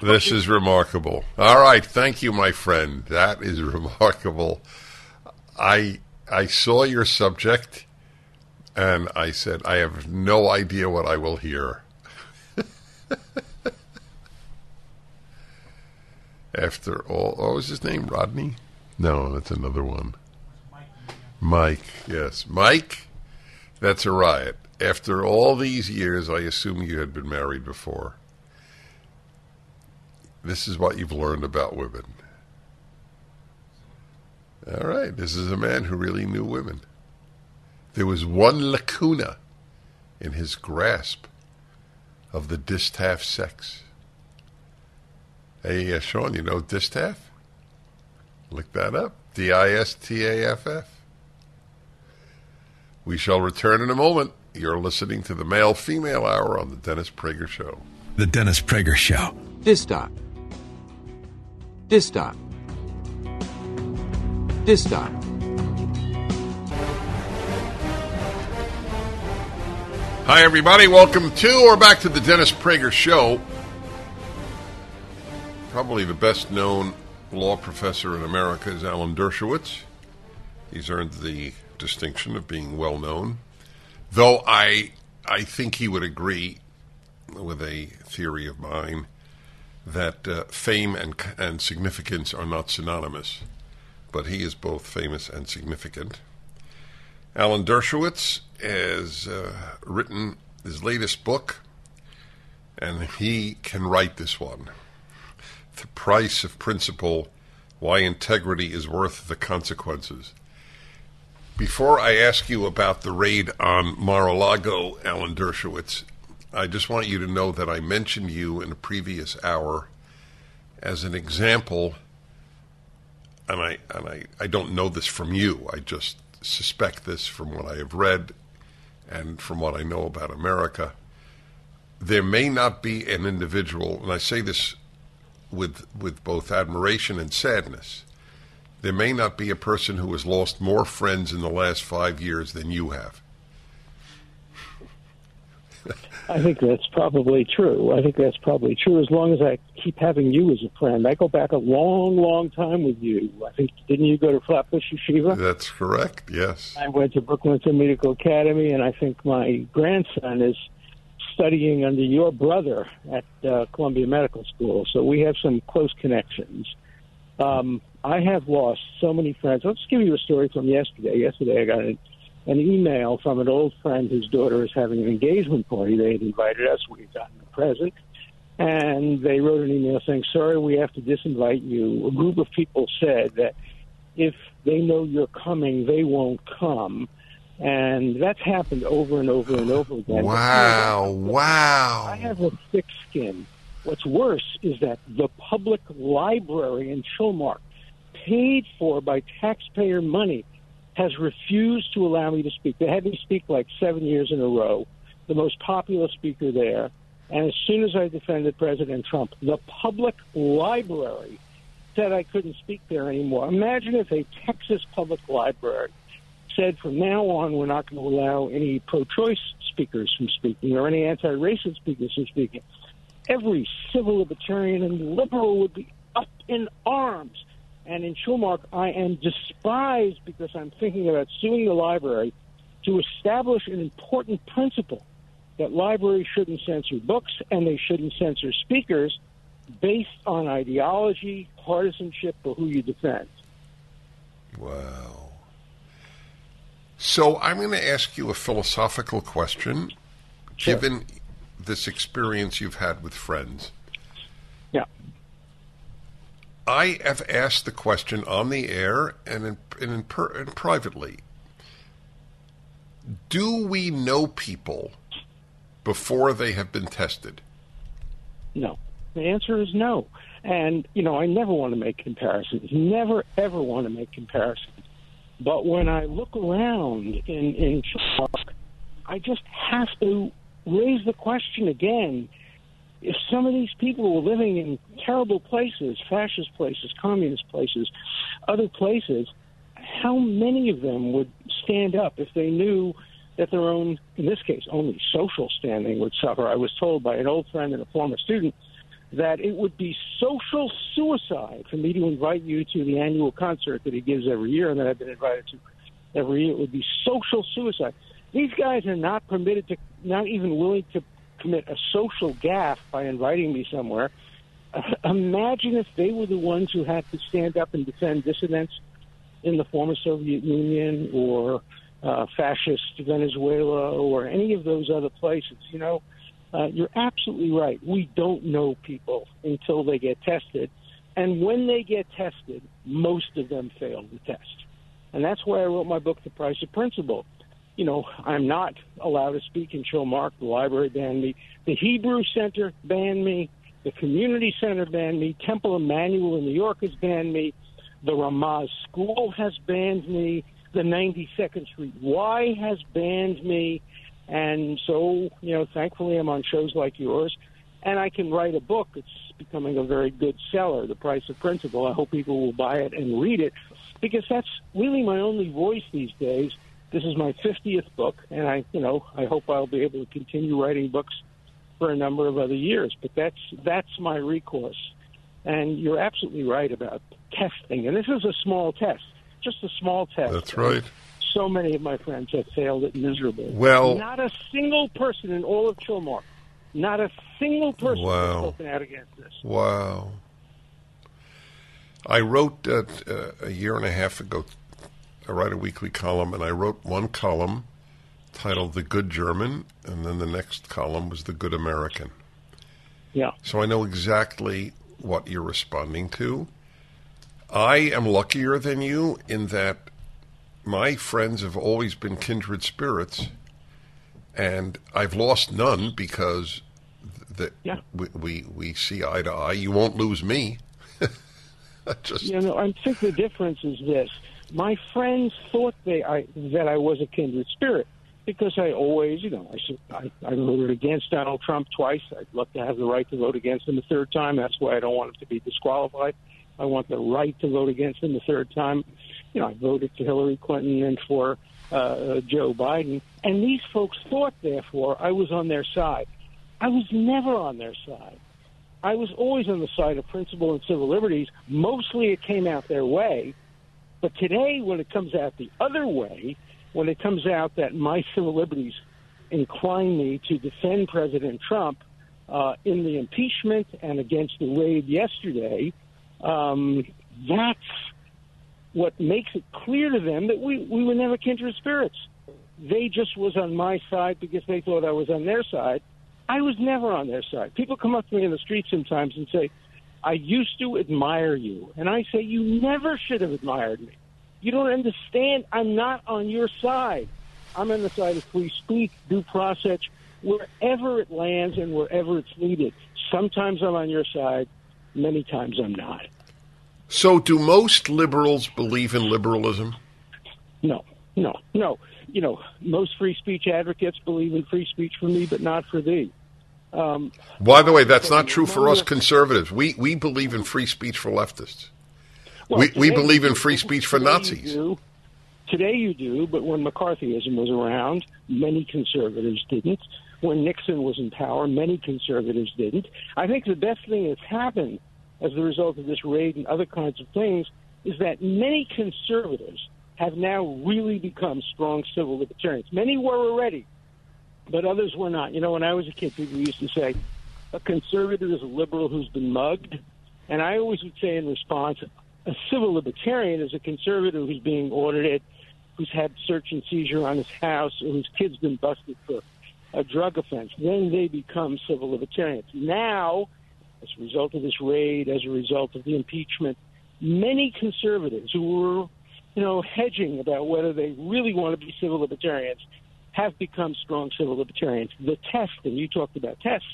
This is remarkable. All right, thank you, my friend. That is *laughs* remarkable. I I saw your subject, and I said, I have no idea what I will hear. *laughs* After all, what was his name? Rodney? No, that's another one. Mike, yes. Mike, that's a riot. After all these years, I assume you had been married before. This is what you've learned about women. All right, this is a man who really knew women. There was one lacuna in his grasp of the distaff sex. Hey, uh, Sean, you know distaff? Look that up. D I S T A F F. We shall return in a moment. You're listening to the Male Female Hour on The Dennis Prager Show.
The Dennis Prager Show. This stop.
This Distaff. Distaff. Distaff.
Hi, everybody. Welcome to or back to the Dennis Prager Show. Probably the best known law professor in America is Alan Dershowitz. He's earned the distinction of being well known, though I I think he would agree with a theory of mine that uh, fame and and significance are not synonymous, but he is both famous and significant. Alan Dershowitz has uh, written his latest book, and he can write this one. The price of principle, why integrity is worth the consequences. Before I ask you about the raid on Mar-a-Lago, Alan Dershowitz, I just want you to know that I mentioned you in a previous hour as an example, and I and I, I don't know this from you. I just suspect this from what I have read and from what I know about America. There may not be an individual, and I say this with with both admiration and sadness. There may not be a person who has lost more friends in the last five years than you have. *laughs*
I think that's probably true. I think that's probably true. As long as I keep having you as a friend, I go back a long, long time with you. I think didn't you go to Flatbush Yeshiva?
That's correct. Yes.
I went to Brooklyn Talmudical Academy, and I think my grandson is studying under your brother at uh, Columbia Medical School. So we have some close connections. Um, I have lost so many friends. I'll just give you a story from yesterday. Yesterday, I got an, an email from an old friend whose daughter is having an engagement party. They had invited us. We had gotten a present. And they wrote an email saying, Sorry, we have to disinvite you. A group of people said that if they know you're coming, they won't come. And that's happened over and over and over again.
Wow, wow.
I have a thick skin. What's worse is that the public library in Chilmark, paid for by taxpayer money, has refused to allow me to speak. They had me speak like seven years in a row, the most popular speaker there. And as soon as I defended President Trump, the public library said I couldn't speak there anymore. Imagine if a Texas public library said from now on we're not going to allow any pro-choice speakers from speaking or any anti-racist speakers from speaking. Every civil libertarian and liberal would be up in arms. And in Chilmark, I am despised because I'm thinking about suing the library to establish an important principle that libraries shouldn't censor books and they shouldn't censor speakers based on ideology, partisanship, or who you defend.
Wow. So I'm going to ask you a philosophical question.
Sure.
Given this experience you've had with friends,
Yeah.
I have asked the question on the air and in, and, in per, and privately. Do we know people before they have been tested?
No. The answer is no. And, you know, I never want to make comparisons. Never, ever want to make comparisons. But when I look around in, in Chilmark, I just have to raise the question again. If some of these people were living in terrible places, fascist places, communist places, other places, how many of them would stand up if they knew that their own, in this case, only social standing would suffer? I was told by an old friend and a former student that it would be social suicide for me to invite you to the annual concert that he gives every year and that I've been invited to every year. It would be social suicide. These guys are not permitted to, not even willing to commit a social gaffe by inviting me somewhere. Uh, *laughs* imagine if they were the ones who had to stand up and defend dissidents in the former Soviet Union or uh, fascist Venezuela or any of those other places. You know, Uh, you're absolutely right. We don't know people until they get tested. And when they get tested, most of them fail the test. And that's why I wrote my book, The Price of Principle. You know, I'm not allowed to speak in Chilmark. The library banned me. The Hebrew Center banned me. The Community Center banned me. Temple Emanu-El in New York has banned me. The Ramaz School has banned me. The 92nd Street Y has banned me. And so, you know, thankfully I'm on shows like yours, and I can write a book. It's becoming a very good seller, The Price of Principle. I hope people will buy it and read it because that's really my only voice these days. This is my 50th book, and I, you know, I hope I'll be able to continue writing books for a number of other years. But that's that's my recourse. And you're absolutely right about testing. And this is a small test, just a small test.
That's right
so many of my friends have failed it miserably.
Well,
not a single person in all of Chilmark, not a single person
wow.
has spoken out against this.
Wow. I wrote uh, uh, a year and a half ago. I write a weekly column, and I wrote one column titled "The Good German," and then the next column was "The Good American."
Yeah.
So I know exactly what you're responding to. I am luckier than you in that my friends have always been kindred spirits, and I've lost none because that
yeah.
we, we, we see eye to eye. You won't lose me. *laughs* Just
you know, I think the difference is this: my friends thought they I, that I was a kindred spirit because I always, you know, I, I I voted against Donald Trump twice. I'd love to have the right to vote against him a third time. That's why I don't want him to be disqualified. I want the right to vote against him a third time you know, I voted for Hillary Clinton and for uh, Joe Biden. And these folks thought, therefore, I was on their side. I was never on their side. I was always on the side of principle and civil liberties. Mostly it came out their way. But today, when it comes out the other way, when it comes out that my civil liberties incline me to defend President Trump uh, in the impeachment and against the raid yesterday, um, that's what makes it clear to them that we, we were never kindred spirits. They just was on my side because they thought I was on their side. I was never on their side. People come up to me in the street sometimes and say, I used to admire you. And I say, You never should have admired me. You don't understand. I'm not on your side. I'm on the side of free speech, due process, wherever it lands and wherever it's needed. Sometimes I'm on your side, many times I'm not.
So, do most liberals believe in liberalism?
No, no, no. You know, most free speech advocates believe in free speech for me, but not for thee. Um,
By the way, that's not true for us conservatives. We we believe in free speech for leftists. Well, we we believe in free speech for Nazis.
You today you do, but when McCarthyism was around, many conservatives didn't. When Nixon was in power, many conservatives didn't. I think the best thing that's happened as a result of this raid and other kinds of things is that many conservatives have now really become strong civil libertarians. Many were already, but others were not. You know, when I was a kid, people used to say, a conservative is a liberal who's been mugged. And I always would say in response, a civil libertarian is a conservative who's being audited, who's had search and seizure on his house, or whose kid's been busted for a drug offense. Then they become civil libertarians. Now, as a result of this raid, as a result of the impeachment, many conservatives who were, you know, hedging about whether they really want to be civil libertarians have become strong civil libertarians. The test, and you talked about tests,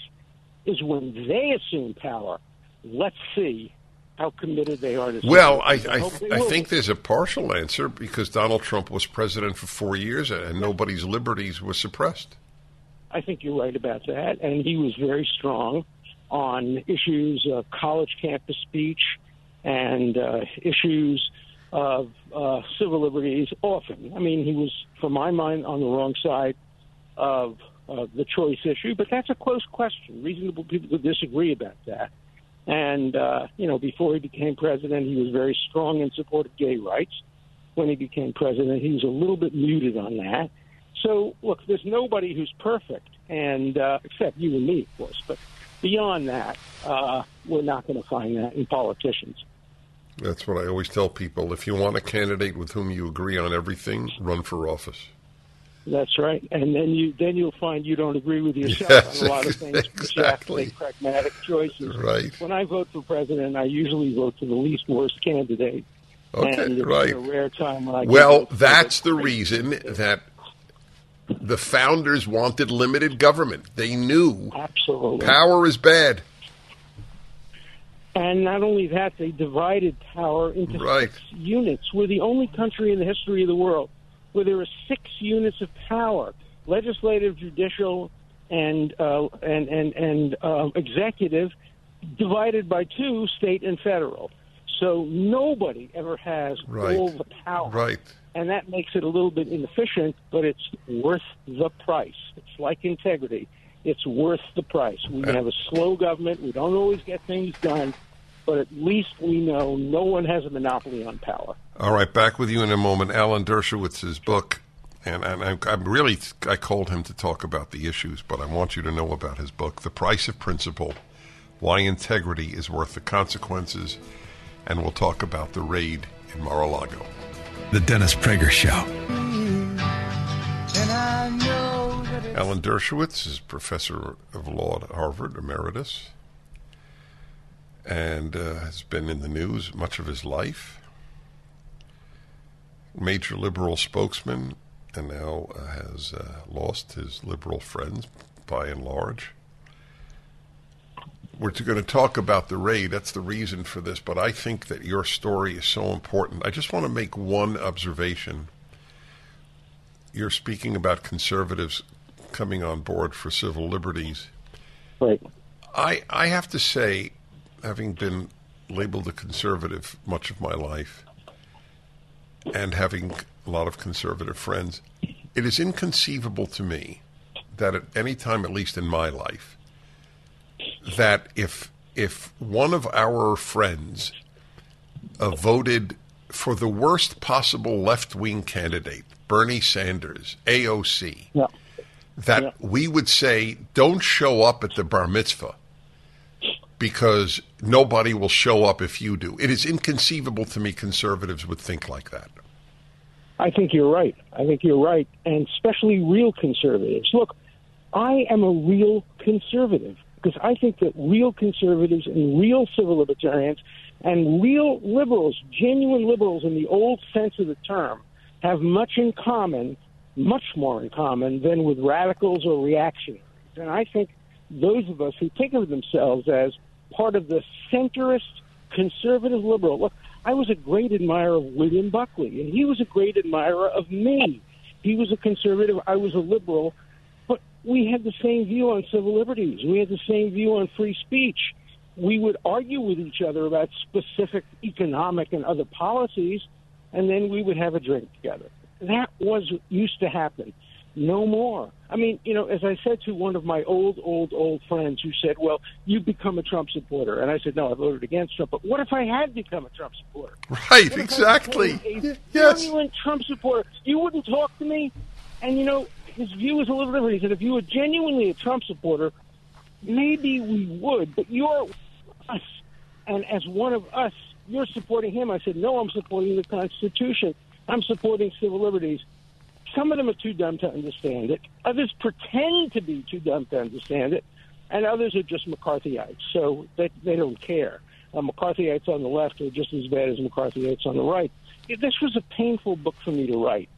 is when they assume power. Let's see how committed they are to.
Well, I I, I think there's a partial answer because Donald Trump was president for four years and nobody's liberties were suppressed.
I think you're right about that, and he was very strong on issues of college campus speech and uh, issues of uh, civil liberties often. I mean, he was, from my mind, on the wrong side of uh, the choice issue, but that's a close question. Reasonable people could disagree about that. And, uh, you know, before he became president, he was very strong in support of gay rights. When he became president, he was a little bit muted on that. So, look, there's nobody who's perfect, and uh, except you and me, of course. But beyond that, uh, we're not going to find that in politicians.
That's what I always tell people. If you want a candidate with whom you agree on everything, run for office.
That's right, and then you then you'll find you don't agree with yourself
Yes,
on a lot of things. but You have to
exactly.
make pragmatic choices.
Right.
When I vote for president, I usually vote for the least worst candidate.
Okay,
and
right.
a rare time when I
Well, that's the reason that the founders wanted limited government. They knew
absolutely
power is bad.
And not only that, they divided power into
Right.
six units. We're the only country in the history of the world where there are six units of power: legislative, judicial, and uh, and and and um, executive, divided by two, state and federal. So nobody ever has
Right.
all the power,
Right.
And that makes it a little bit inefficient. But it's worth the price. It's like integrity. It's worth the price. We have a slow government. We don't always get things done, but at least we know no one has a monopoly on power.
All right, back with you in a moment. Alan Dershowitz's book, and, and I, I'm really I called him to talk about the issues, but I want you to know about his book, "The Price of Principle: Why Integrity is Worth the Consequences," and we'll talk about the raid in Mar-a-Lago.
The Dennis Prager Show.
Alan Dershowitz is professor of law at Harvard, emeritus, and uh, has been in the news much of his life. Major liberal spokesman, and now uh, has uh, lost his liberal friends by and large. We're going to talk about the raid. That's the reason for this, but I think that your story is so important. I just want to make one observation you're speaking about conservatives coming on board for civil liberties.
Right.
I I have to say, having been labeled a conservative much of my life, and having a lot of conservative friends, it is inconceivable to me that at any time, at least in my life, that if if one of our friends uh, voted for the worst possible left wing candidate, Bernie Sanders, AOC,
Yeah.
that
Yeah.
we would say, don't show up at the bar mitzvah because nobody will show up if you do. It is inconceivable to me conservatives would think like that.
I think you're right. I think you're right, and especially real conservatives. Look, I am a real conservative because I think that real conservatives and real civil libertarians and real liberals, genuine liberals in the old sense of the term, have much in common, much more in common than with radicals or reactionaries. And I think those of us who think of themselves as part of the centrist conservative liberal. Look, I was a great admirer of William Buckley, and he was a great admirer of me. He was a conservative, I was a liberal, we had the same view on civil liberties. We had the same view on free speech. We would argue with each other about specific economic and other policies, and then we would have a drink together. That was used to happen. No more. I mean, you know, as I said to one of my old, old, old friends who said, Well, you've become a Trump supporter. And I said, No, I voted against Trump. But what if I had become a Trump supporter?
Right,
What if I
exactly.
A
Yes.
genuine Trump supporter. You wouldn't talk to me. And, you know, his view is a little different. He said, If you were genuinely a Trump supporter, maybe we would, but you're us. And as one of us, you're supporting him. I said, No, I'm supporting the Constitution. I'm supporting civil liberties. Some of them are too dumb to understand it. Others pretend to be too dumb to understand it. And others are just McCarthyites, so they, they don't care. Uh, McCarthyites on the left are just as bad as McCarthyites on the right. This was a painful book for me to write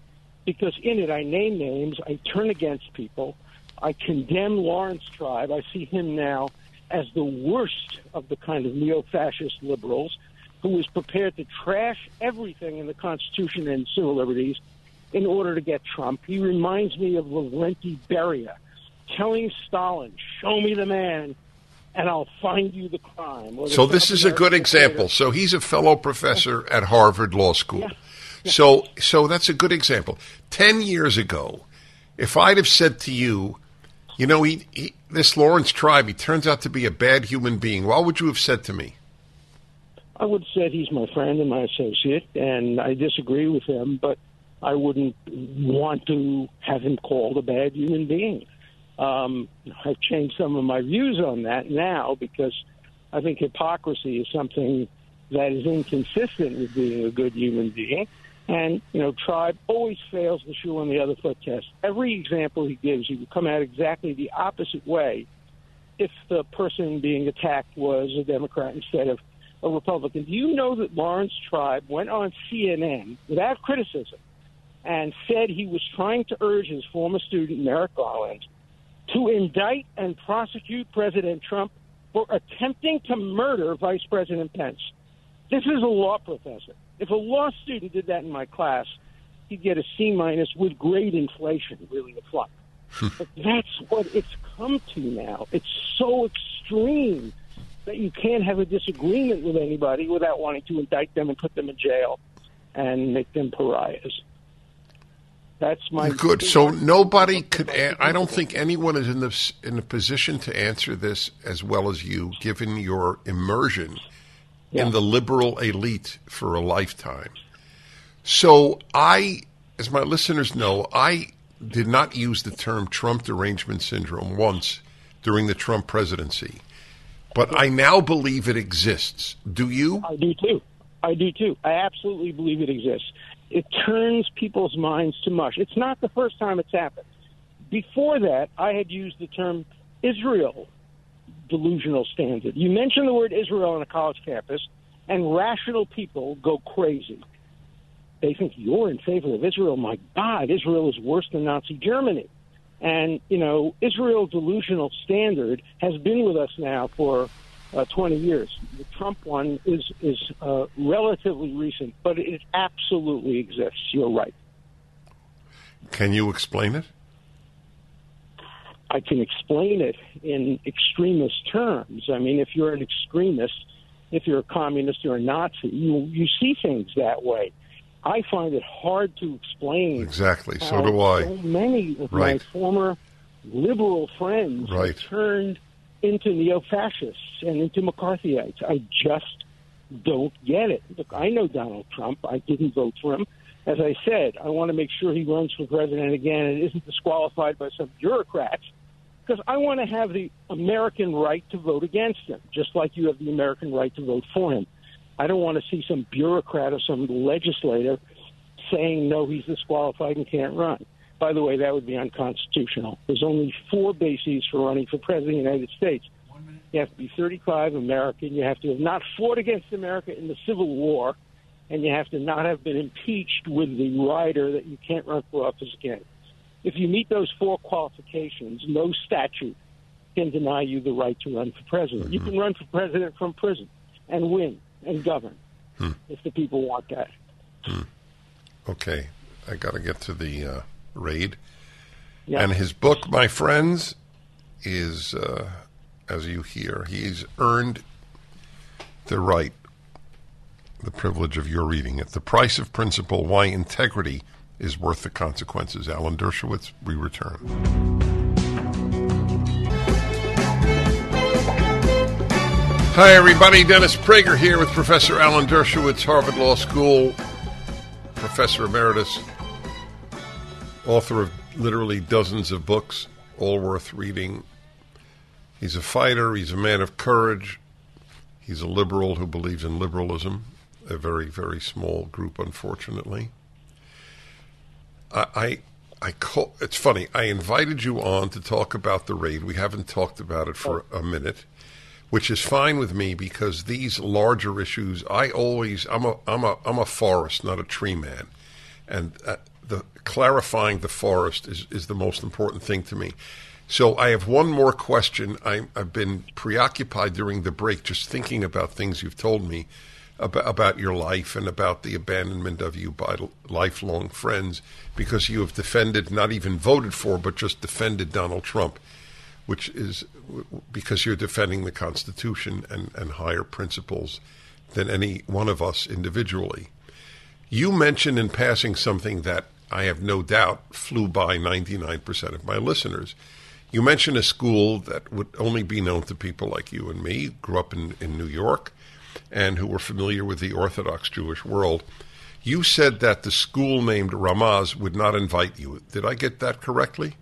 because in it I name names, I turn against people, I condemn Laurence Tribe. I see him now as the worst of the kind of neo-fascist liberals who is prepared to trash everything in the Constitution and civil liberties in order to get Trump. He reminds me of Lavrenti Beria telling Stalin, "Show me the man." And I'll find you the crime.
So this is a good example. So he's a fellow professor at Harvard Law School. *laughs* So so that's a good example. 10 years ago, if I'd have said to you, you know, he, he this Laurence Tribe, he turns out to be a bad human being. What would you have said to me?
I would have said he's my friend and my associate, and I disagree with him, but I wouldn't want to have him called a bad human being. Um, I've changed some of my views on that now because I think hypocrisy is something that is inconsistent with being a good human being. And, you know, Tribe always fails the shoe on the other foot test. Every example he gives, he would come out exactly the opposite way if the person being attacked was a Democrat instead of a Republican. Do you know that Laurence Tribe went on CNN without criticism and said he was trying to urge his former student, Merrick Garland, to indict and prosecute President Trump for attempting to murder Vice President Pence? This is a law professor. If a law student did that in my class, he'd get a C minus with grade inflation, really a flop. Hmm. but that's what it's come to now. It's so extreme that you can't have a disagreement with anybody without wanting to indict them and put them in jail and make them pariahs. That's my
good. So nobody could. A- I don't think anyone is in the in a position to answer this as well as you, given your immersion yeah. in the liberal elite for a lifetime. So I, as my listeners know, I did not use the term Trump derangement syndrome once during the Trump presidency, but I now believe it exists. Do you?
I do too. I do too. I absolutely believe it exists. It turns people's minds to mush. It's not the first time it's happened. Before that, I had used the term Israel delusional standard. You mention the word Israel on a college campus, and rational people go crazy. They think you're in favor of Israel. My God, Israel is worse than Nazi Germany. And, you know, Israel delusional standard has been with us now for uh, 20 years. The Trump one is, is uh, relatively recent, but it absolutely exists. You're right.
Can you explain it?
I can explain it in extremist terms. I mean, if you're an extremist, if you're a communist or a Nazi, you you see things that way. I find it hard to explain.
Exactly. So do I.
So many of right. my former liberal friends
right.
turned into neo-fascists and into McCarthyites. I just don't get it. Look, I know Donald Trump. I didn't vote for him. As I said, I want to make sure he runs for president again and isn't disqualified by some bureaucrats because I want to have the American right to vote against him, just like you have the American right to vote for him. I don't want to see some bureaucrat or some legislator saying, no, he's disqualified and can't run. By the way, that would be unconstitutional. There's only four bases for running for president of the United States. You have to be 35 American. You have to have not fought against America in the Civil War, and you have to not have been impeached with the rider that you can't run for office again. If you meet those four qualifications, no statute can deny you the right to run for president. Mm-hmm. You can run for president from prison and win and govern hmm. if the people want that.
Hmm. Okay, I got to get to the uh, raid. Yeah. And his book, my friends, is, uh, as you hear, he's earned the right, the privilege of your reading it. The Price of Principle Why Integrity is worth the consequences. Alan Dershowitz, we return. Hi, everybody. Dennis Prager here with Professor Alan Dershowitz, Harvard Law School, Professor Emeritus, author of literally dozens of books, all worth reading. He's a fighter, he's a man of courage, he's a liberal who believes in liberalism, a very, very small group, unfortunately. I, I, I call, it's funny. I invited you on to talk about the raid. We haven't talked about it for a minute, which is fine with me because these larger issues. I always I'm a I'm a I'm a forest, not a tree man, and uh, the clarifying the forest is is the most important thing to me. So I have one more question. I, I've been preoccupied during the break just thinking about things you've told me about, about your life and about the abandonment of you by lifelong friends because you have defended, not even voted for, but just defended Donald Trump, which is because you're defending the Constitution and, and higher principles than any one of us individually. You mentioned in passing something that I have no doubt flew by 99% of my listeners. You mentioned a school that would only be known to people like you and me, grew up in, in New York, and who were familiar with the Orthodox Jewish world. You said that the school named Ramaz would not invite you. Did I get that correctly?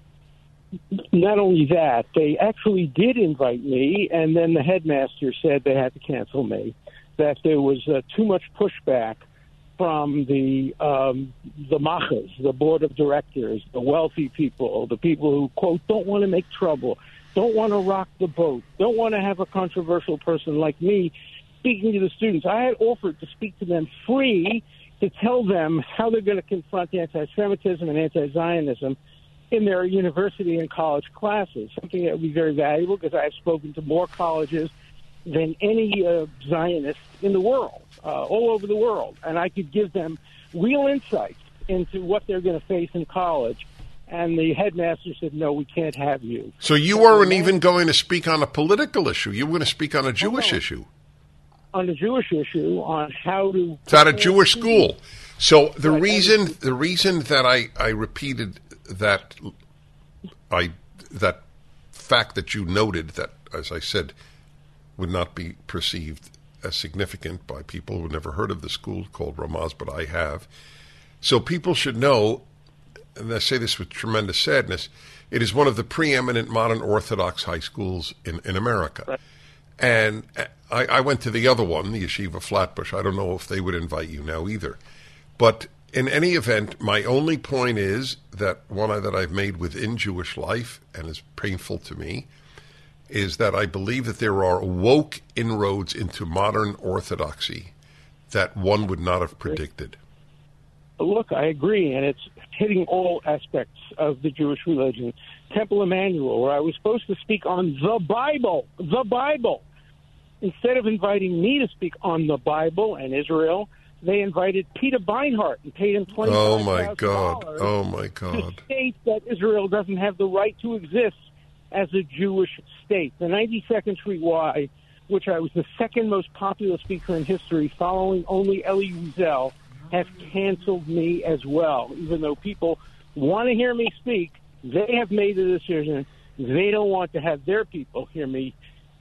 Not only that, they actually did invite me, and then the headmaster said they had to cancel me. that there was uh, too much pushback from the um, the machas, the board of directors, the wealthy people, the people who quote don't want to make trouble, don't want to rock the boat, don't want to have a controversial person like me speaking to the students. I had offered to speak to them free to tell them how they're going to confront anti-Semitism and anti-Zionism in their university and college classes. Something that would be very valuable because I have spoken to more colleges than any uh, Zionist in the world, uh, all over the world, and I could give them real insights into what they're going to face in college. And the headmaster said, "No, we can't have you."
So you weren't even going to speak on a political issue. You were going to speak on a Jewish
no.
issue.
On the Jewish issue, on how to.
It's at a Jewish school. So the right. reason the reason that I, I repeated that I that fact that you noted that, as I said, would not be perceived as significant by people who never heard of the school called Ramaz, but I have. So people should know, and I say this with tremendous sadness, it is one of the preeminent modern Orthodox high schools in, in America. And I, I went to the other one, the Yeshiva Flatbush. I don't know if they would invite you now either. But in any event, my only point is that one that I've made within Jewish life and is painful to me is that I believe that there are woke inroads into modern orthodoxy that one would not have predicted.
Look, I agree, and it's hitting all aspects of the Jewish religion. Temple Emanu-El, where I was supposed to speak on the Bible, the Bible. Instead of inviting me to speak on the Bible and Israel, they invited Peter Beinart and paid him twenty.
Oh my God! Oh my God!
To state that Israel doesn't have the right to exist as a Jewish state. The 92nd Street Y, which I was the second most popular speaker in history, following only Elie Wiesel, has canceled me as well. Even though people want to hear me speak, they have made the decision they don't want to have their people hear me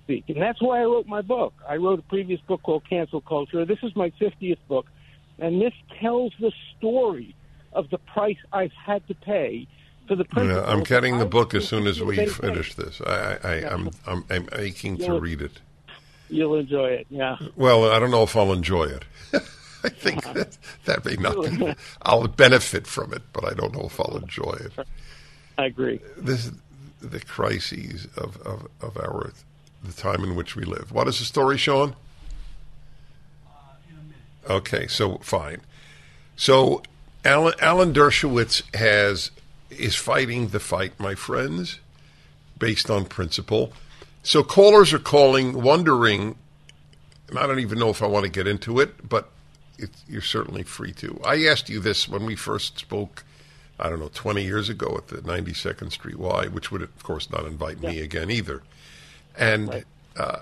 speak. And that's why I wrote my book. I wrote a previous book called Cancel Culture. This is my 50th book, and this tells the story of the price I've had to pay for the
Yeah, I'm getting the book as soon as we finish this. I, I, am I'm, I'm aching to read it.
You'll enjoy it, yeah.
Well, I don't know if I'll enjoy it. *laughs* I think uh-huh. that, that may not be. *laughs* I'll benefit from it, but I don't know if I'll enjoy it.
I agree.
This is the crises of, of, of our the time in which we live. What is the story, Sean? Okay, so fine. So Alan, Alan Dershowitz has is fighting the fight, my friends, based on principle. So callers are calling, wondering, and I don't even know if I want to get into it, but it, you're certainly free to. I asked you this when we first spoke, I don't know, 20 years ago at the 92nd Street Y, which would, of course, not invite yeah. me again either. And right. uh,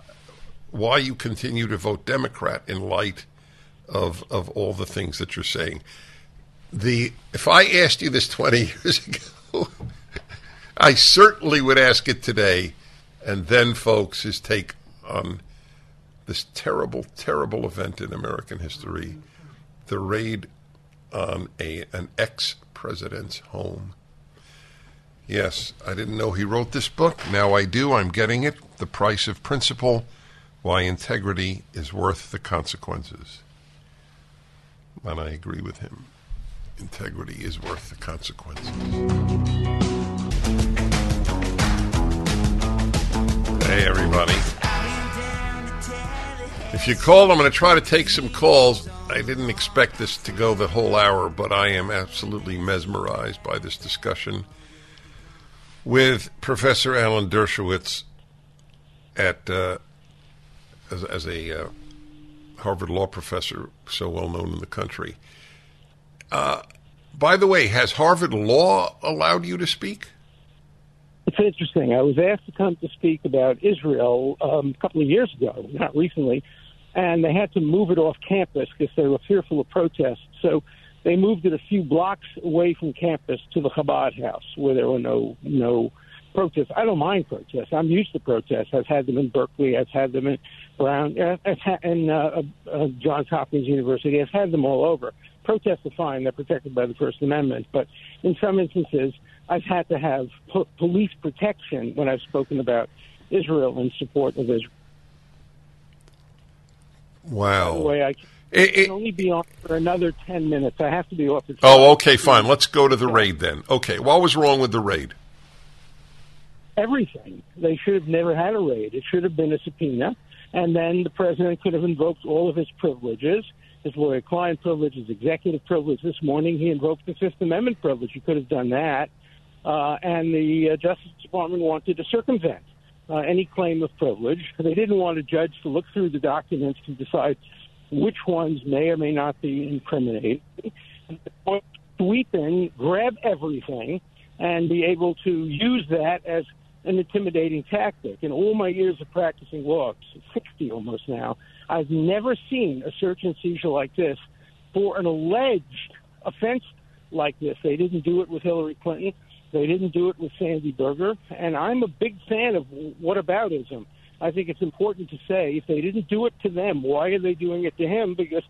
why you continue to vote Democrat in light of, of all the things that you're saying the if I asked you this 20 *laughs* years ago, *laughs* I certainly would ask it today. And then, folks, his take on this terrible, terrible event in American history, the raid on a an ex president's home. Yes, I didn't know he wrote this book. Now I do. I'm getting it. The Price of Principle Why Integrity is Worth the Consequences. And I agree with him integrity is worth the consequences. Hey, everybody. If you call, I'm going to try to take some calls. I didn't expect this to go the whole hour, but I am absolutely mesmerized by this discussion with Professor Alan Dershowitz at uh, as, as, a uh, Harvard law professor, so well known in the country. Uh, by the way, has Harvard Law allowed you to speak?
It's interesting. I was asked to come to speak about Israel um, a couple of years ago, not recently, and they had to move it off campus because they were fearful of protests. So they moved it a few blocks away from campus to the Chabad house, where there were no no protests. I don't mind protests. I'm used to protests. I've had them in Berkeley. I've had them in Brown, uh, in uh, uh, Johns Hopkins University. I've had them all over protests are fine; they're protected by the First Amendment. But in some instances, I've had to have po- police protection when I've spoken about Israel in support of Israel.
Wow.
By the way, I can
It- it-
only be on for another 10 minutes. I have to be off
oh, okay, fine. Let's go to the raid then. Okay, what was wrong with the raid?
Everything. They should have never had a raid. It should have been a subpoena, and then the president could have invoked all of his privileges. His lawyer-client privilege, his executive privilege. This morning, he invoked the Fifth Amendment privilege. He could have done that, uh, and the uh, Justice Department wanted to circumvent uh, any claim of privilege. They didn't want a judge to look through the documents to decide which ones may or may not be incriminating. Sweep in, grab everything, and be able to use that as an intimidating tactic. In all my years of practicing law, 60 almost now, I've never seen a search and seizure like this for an alleged offense like this. They didn't do it with Hillary Clinton. They didn't do it with Sandy Berger. And I'm a big fan of whataboutism. I think it's important to say if they didn't do it to them, why are they doing it to him? Because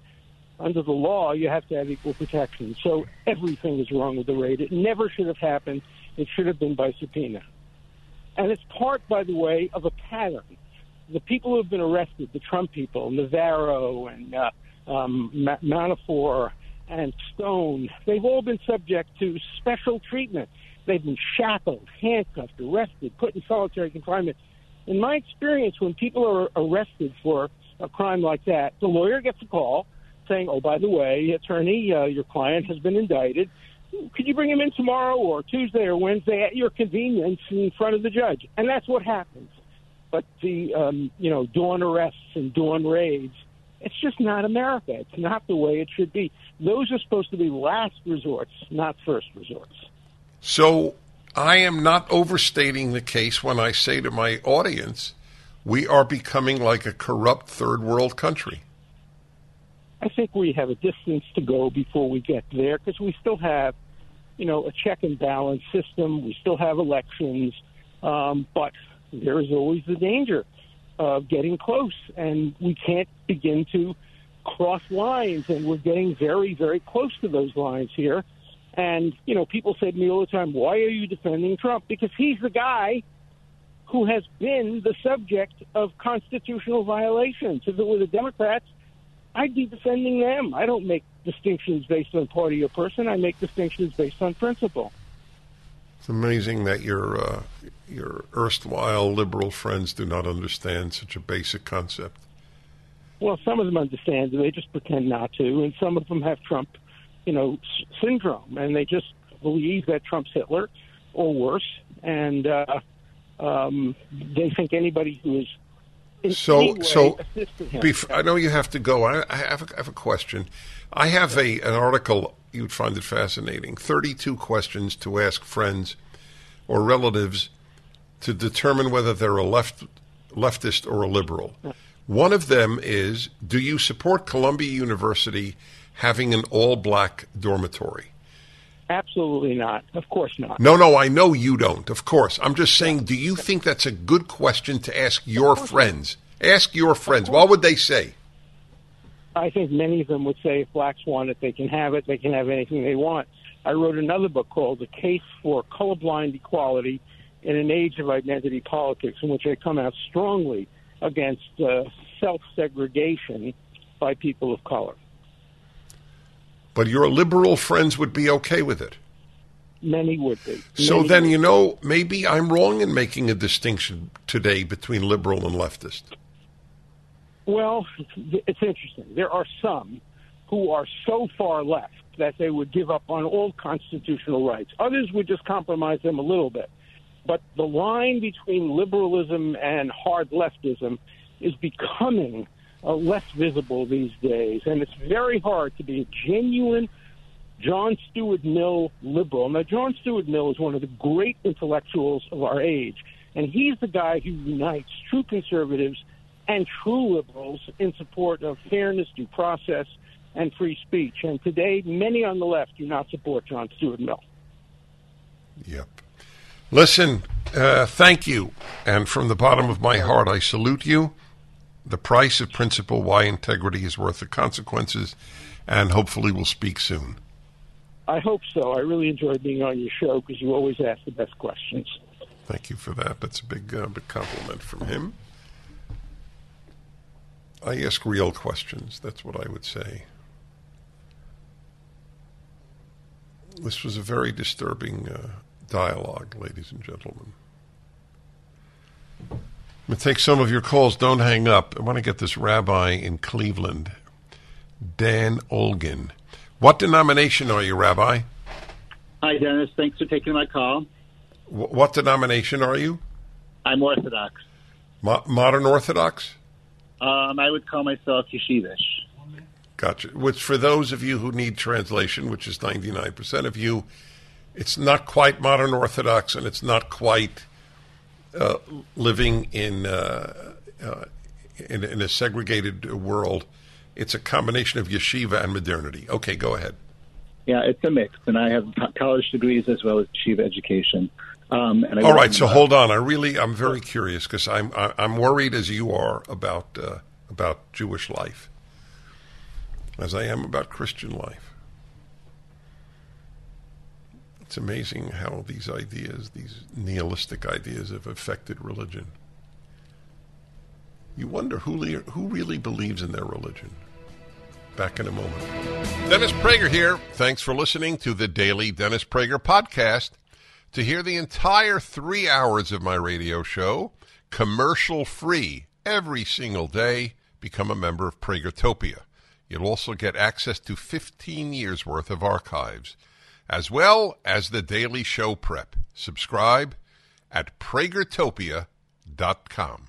under the law, you have to have equal protection. So everything is wrong with the raid. It never should have happened. It should have been by subpoena. And it's part, by the way, of a pattern. The people who have been arrested, the Trump people, Navarro and uh, um, Manafort and Stone, they've all been subject to special treatment. They've been shackled, handcuffed, arrested, put in solitary confinement. In my experience, when people are arrested for a crime like that, the lawyer gets a call saying, "Oh, by the way, attorney, uh, your client has been indicted. Could you bring him in tomorrow or Tuesday or Wednesday at your convenience in front of the judge?" And that's what happens. But the um, you know dawn arrests and dawn raids, it's just not America. It's not the way it should be. Those are supposed to be last resorts, not first resorts.
So I am not overstating the case when I say to my audience, we are becoming like a corrupt third world country.
I think we have a distance to go before we get there because we still have, you know, a check and balance system. We still have elections, um, but there is always the danger of getting close, and we can't begin to cross lines, and we're getting very, very close to those lines here. And you know, people say to me all the time, "Why are you defending Trump?" Because he's the guy who has been the subject of constitutional violations. If it were the Democrats, I'd be defending them. I don't make distinctions based on party or person. I make distinctions based on principle.
It's amazing that your uh, your erstwhile liberal friends do not understand such a basic concept.
Well, some of them understand, and they just pretend not to, and some of them have Trump, you know, s- syndrome, and they just believe that Trump's Hitler or worse, and uh, um, they think anybody who is in
So, so bef- I know you have to go. I, I, have a, I have a question. I have a an article you would find it fascinating. Thirty-two questions to ask friends or relatives to determine whether they're a left leftist or a liberal. One of them is: Do you support Columbia University having an all-black dormitory?
Absolutely not. Of course not.
No, no, I know you don't. Of course, I'm just saying. Do you think that's a good question to ask your friends? Ask your friends. What would they say?
I think many of them would say if blacks want it, they can have it. They can have anything they want. I wrote another book called The Case for Colorblind Equality in an Age of Identity Politics, in which I come out strongly against uh, self segregation by people of color.
But your liberal friends would be okay with it.
Many would be.
So
Many
then, you know, maybe I'm wrong in making a distinction today between liberal and leftist.
Well, it's interesting. There are some who are so far left that they would give up on all constitutional rights. Others would just compromise them a little bit. But the line between liberalism and hard leftism is becoming uh, less visible these days. And it's very hard to be a genuine John Stuart Mill liberal. Now, John Stuart Mill is one of the great intellectuals of our age, and he's the guy who unites true conservatives and true liberals in support of fairness, due process, and free speech. And today, many on the left do not support John Stuart Mill.
Yep. Listen, uh, thank you. And from the bottom of my heart, I salute you. The price of principle, why integrity is worth the consequences, and hopefully we'll speak soon.
I hope so. I really enjoyed being on your show because you always ask the best questions.
Thank you for that. That's a big, uh, big compliment from him. I ask real questions. That's what I would say. This was a very disturbing uh, dialogue, ladies and gentlemen. I'm going to take some of your calls. Don't hang up. I want to get this rabbi in Cleveland, Dan Olgin. What denomination are you, Rabbi?
Hi, Dennis. Thanks for taking my call.
W- what denomination are you?
I'm Orthodox.
Mo- modern Orthodox?
Um, I would call myself yeshivish.
Gotcha. Which, for those of you who need translation, which is 99% of you, it's not quite modern Orthodox and it's not quite uh, living in, uh, uh, in, in a segregated world. It's a combination of yeshiva and modernity. Okay, go ahead.
Yeah, it's a mix, and I have college degrees as well as yeshiva education. Um, and I
All right, so hold on. I really, I'm very curious because I'm I'm worried as you are about uh, about Jewish life, as I am about Christian life. It's amazing how these ideas, these nihilistic ideas, have affected religion. You wonder who who really believes in their religion. Back in a moment. Dennis Prager here. Thanks for listening to the daily Dennis Prager podcast. To hear the entire three hours of my radio show, commercial free, every single day, become a member of Pragertopia. You'll also get access to 15 years worth of archives, as well as the daily show prep. Subscribe at pragertopia.com.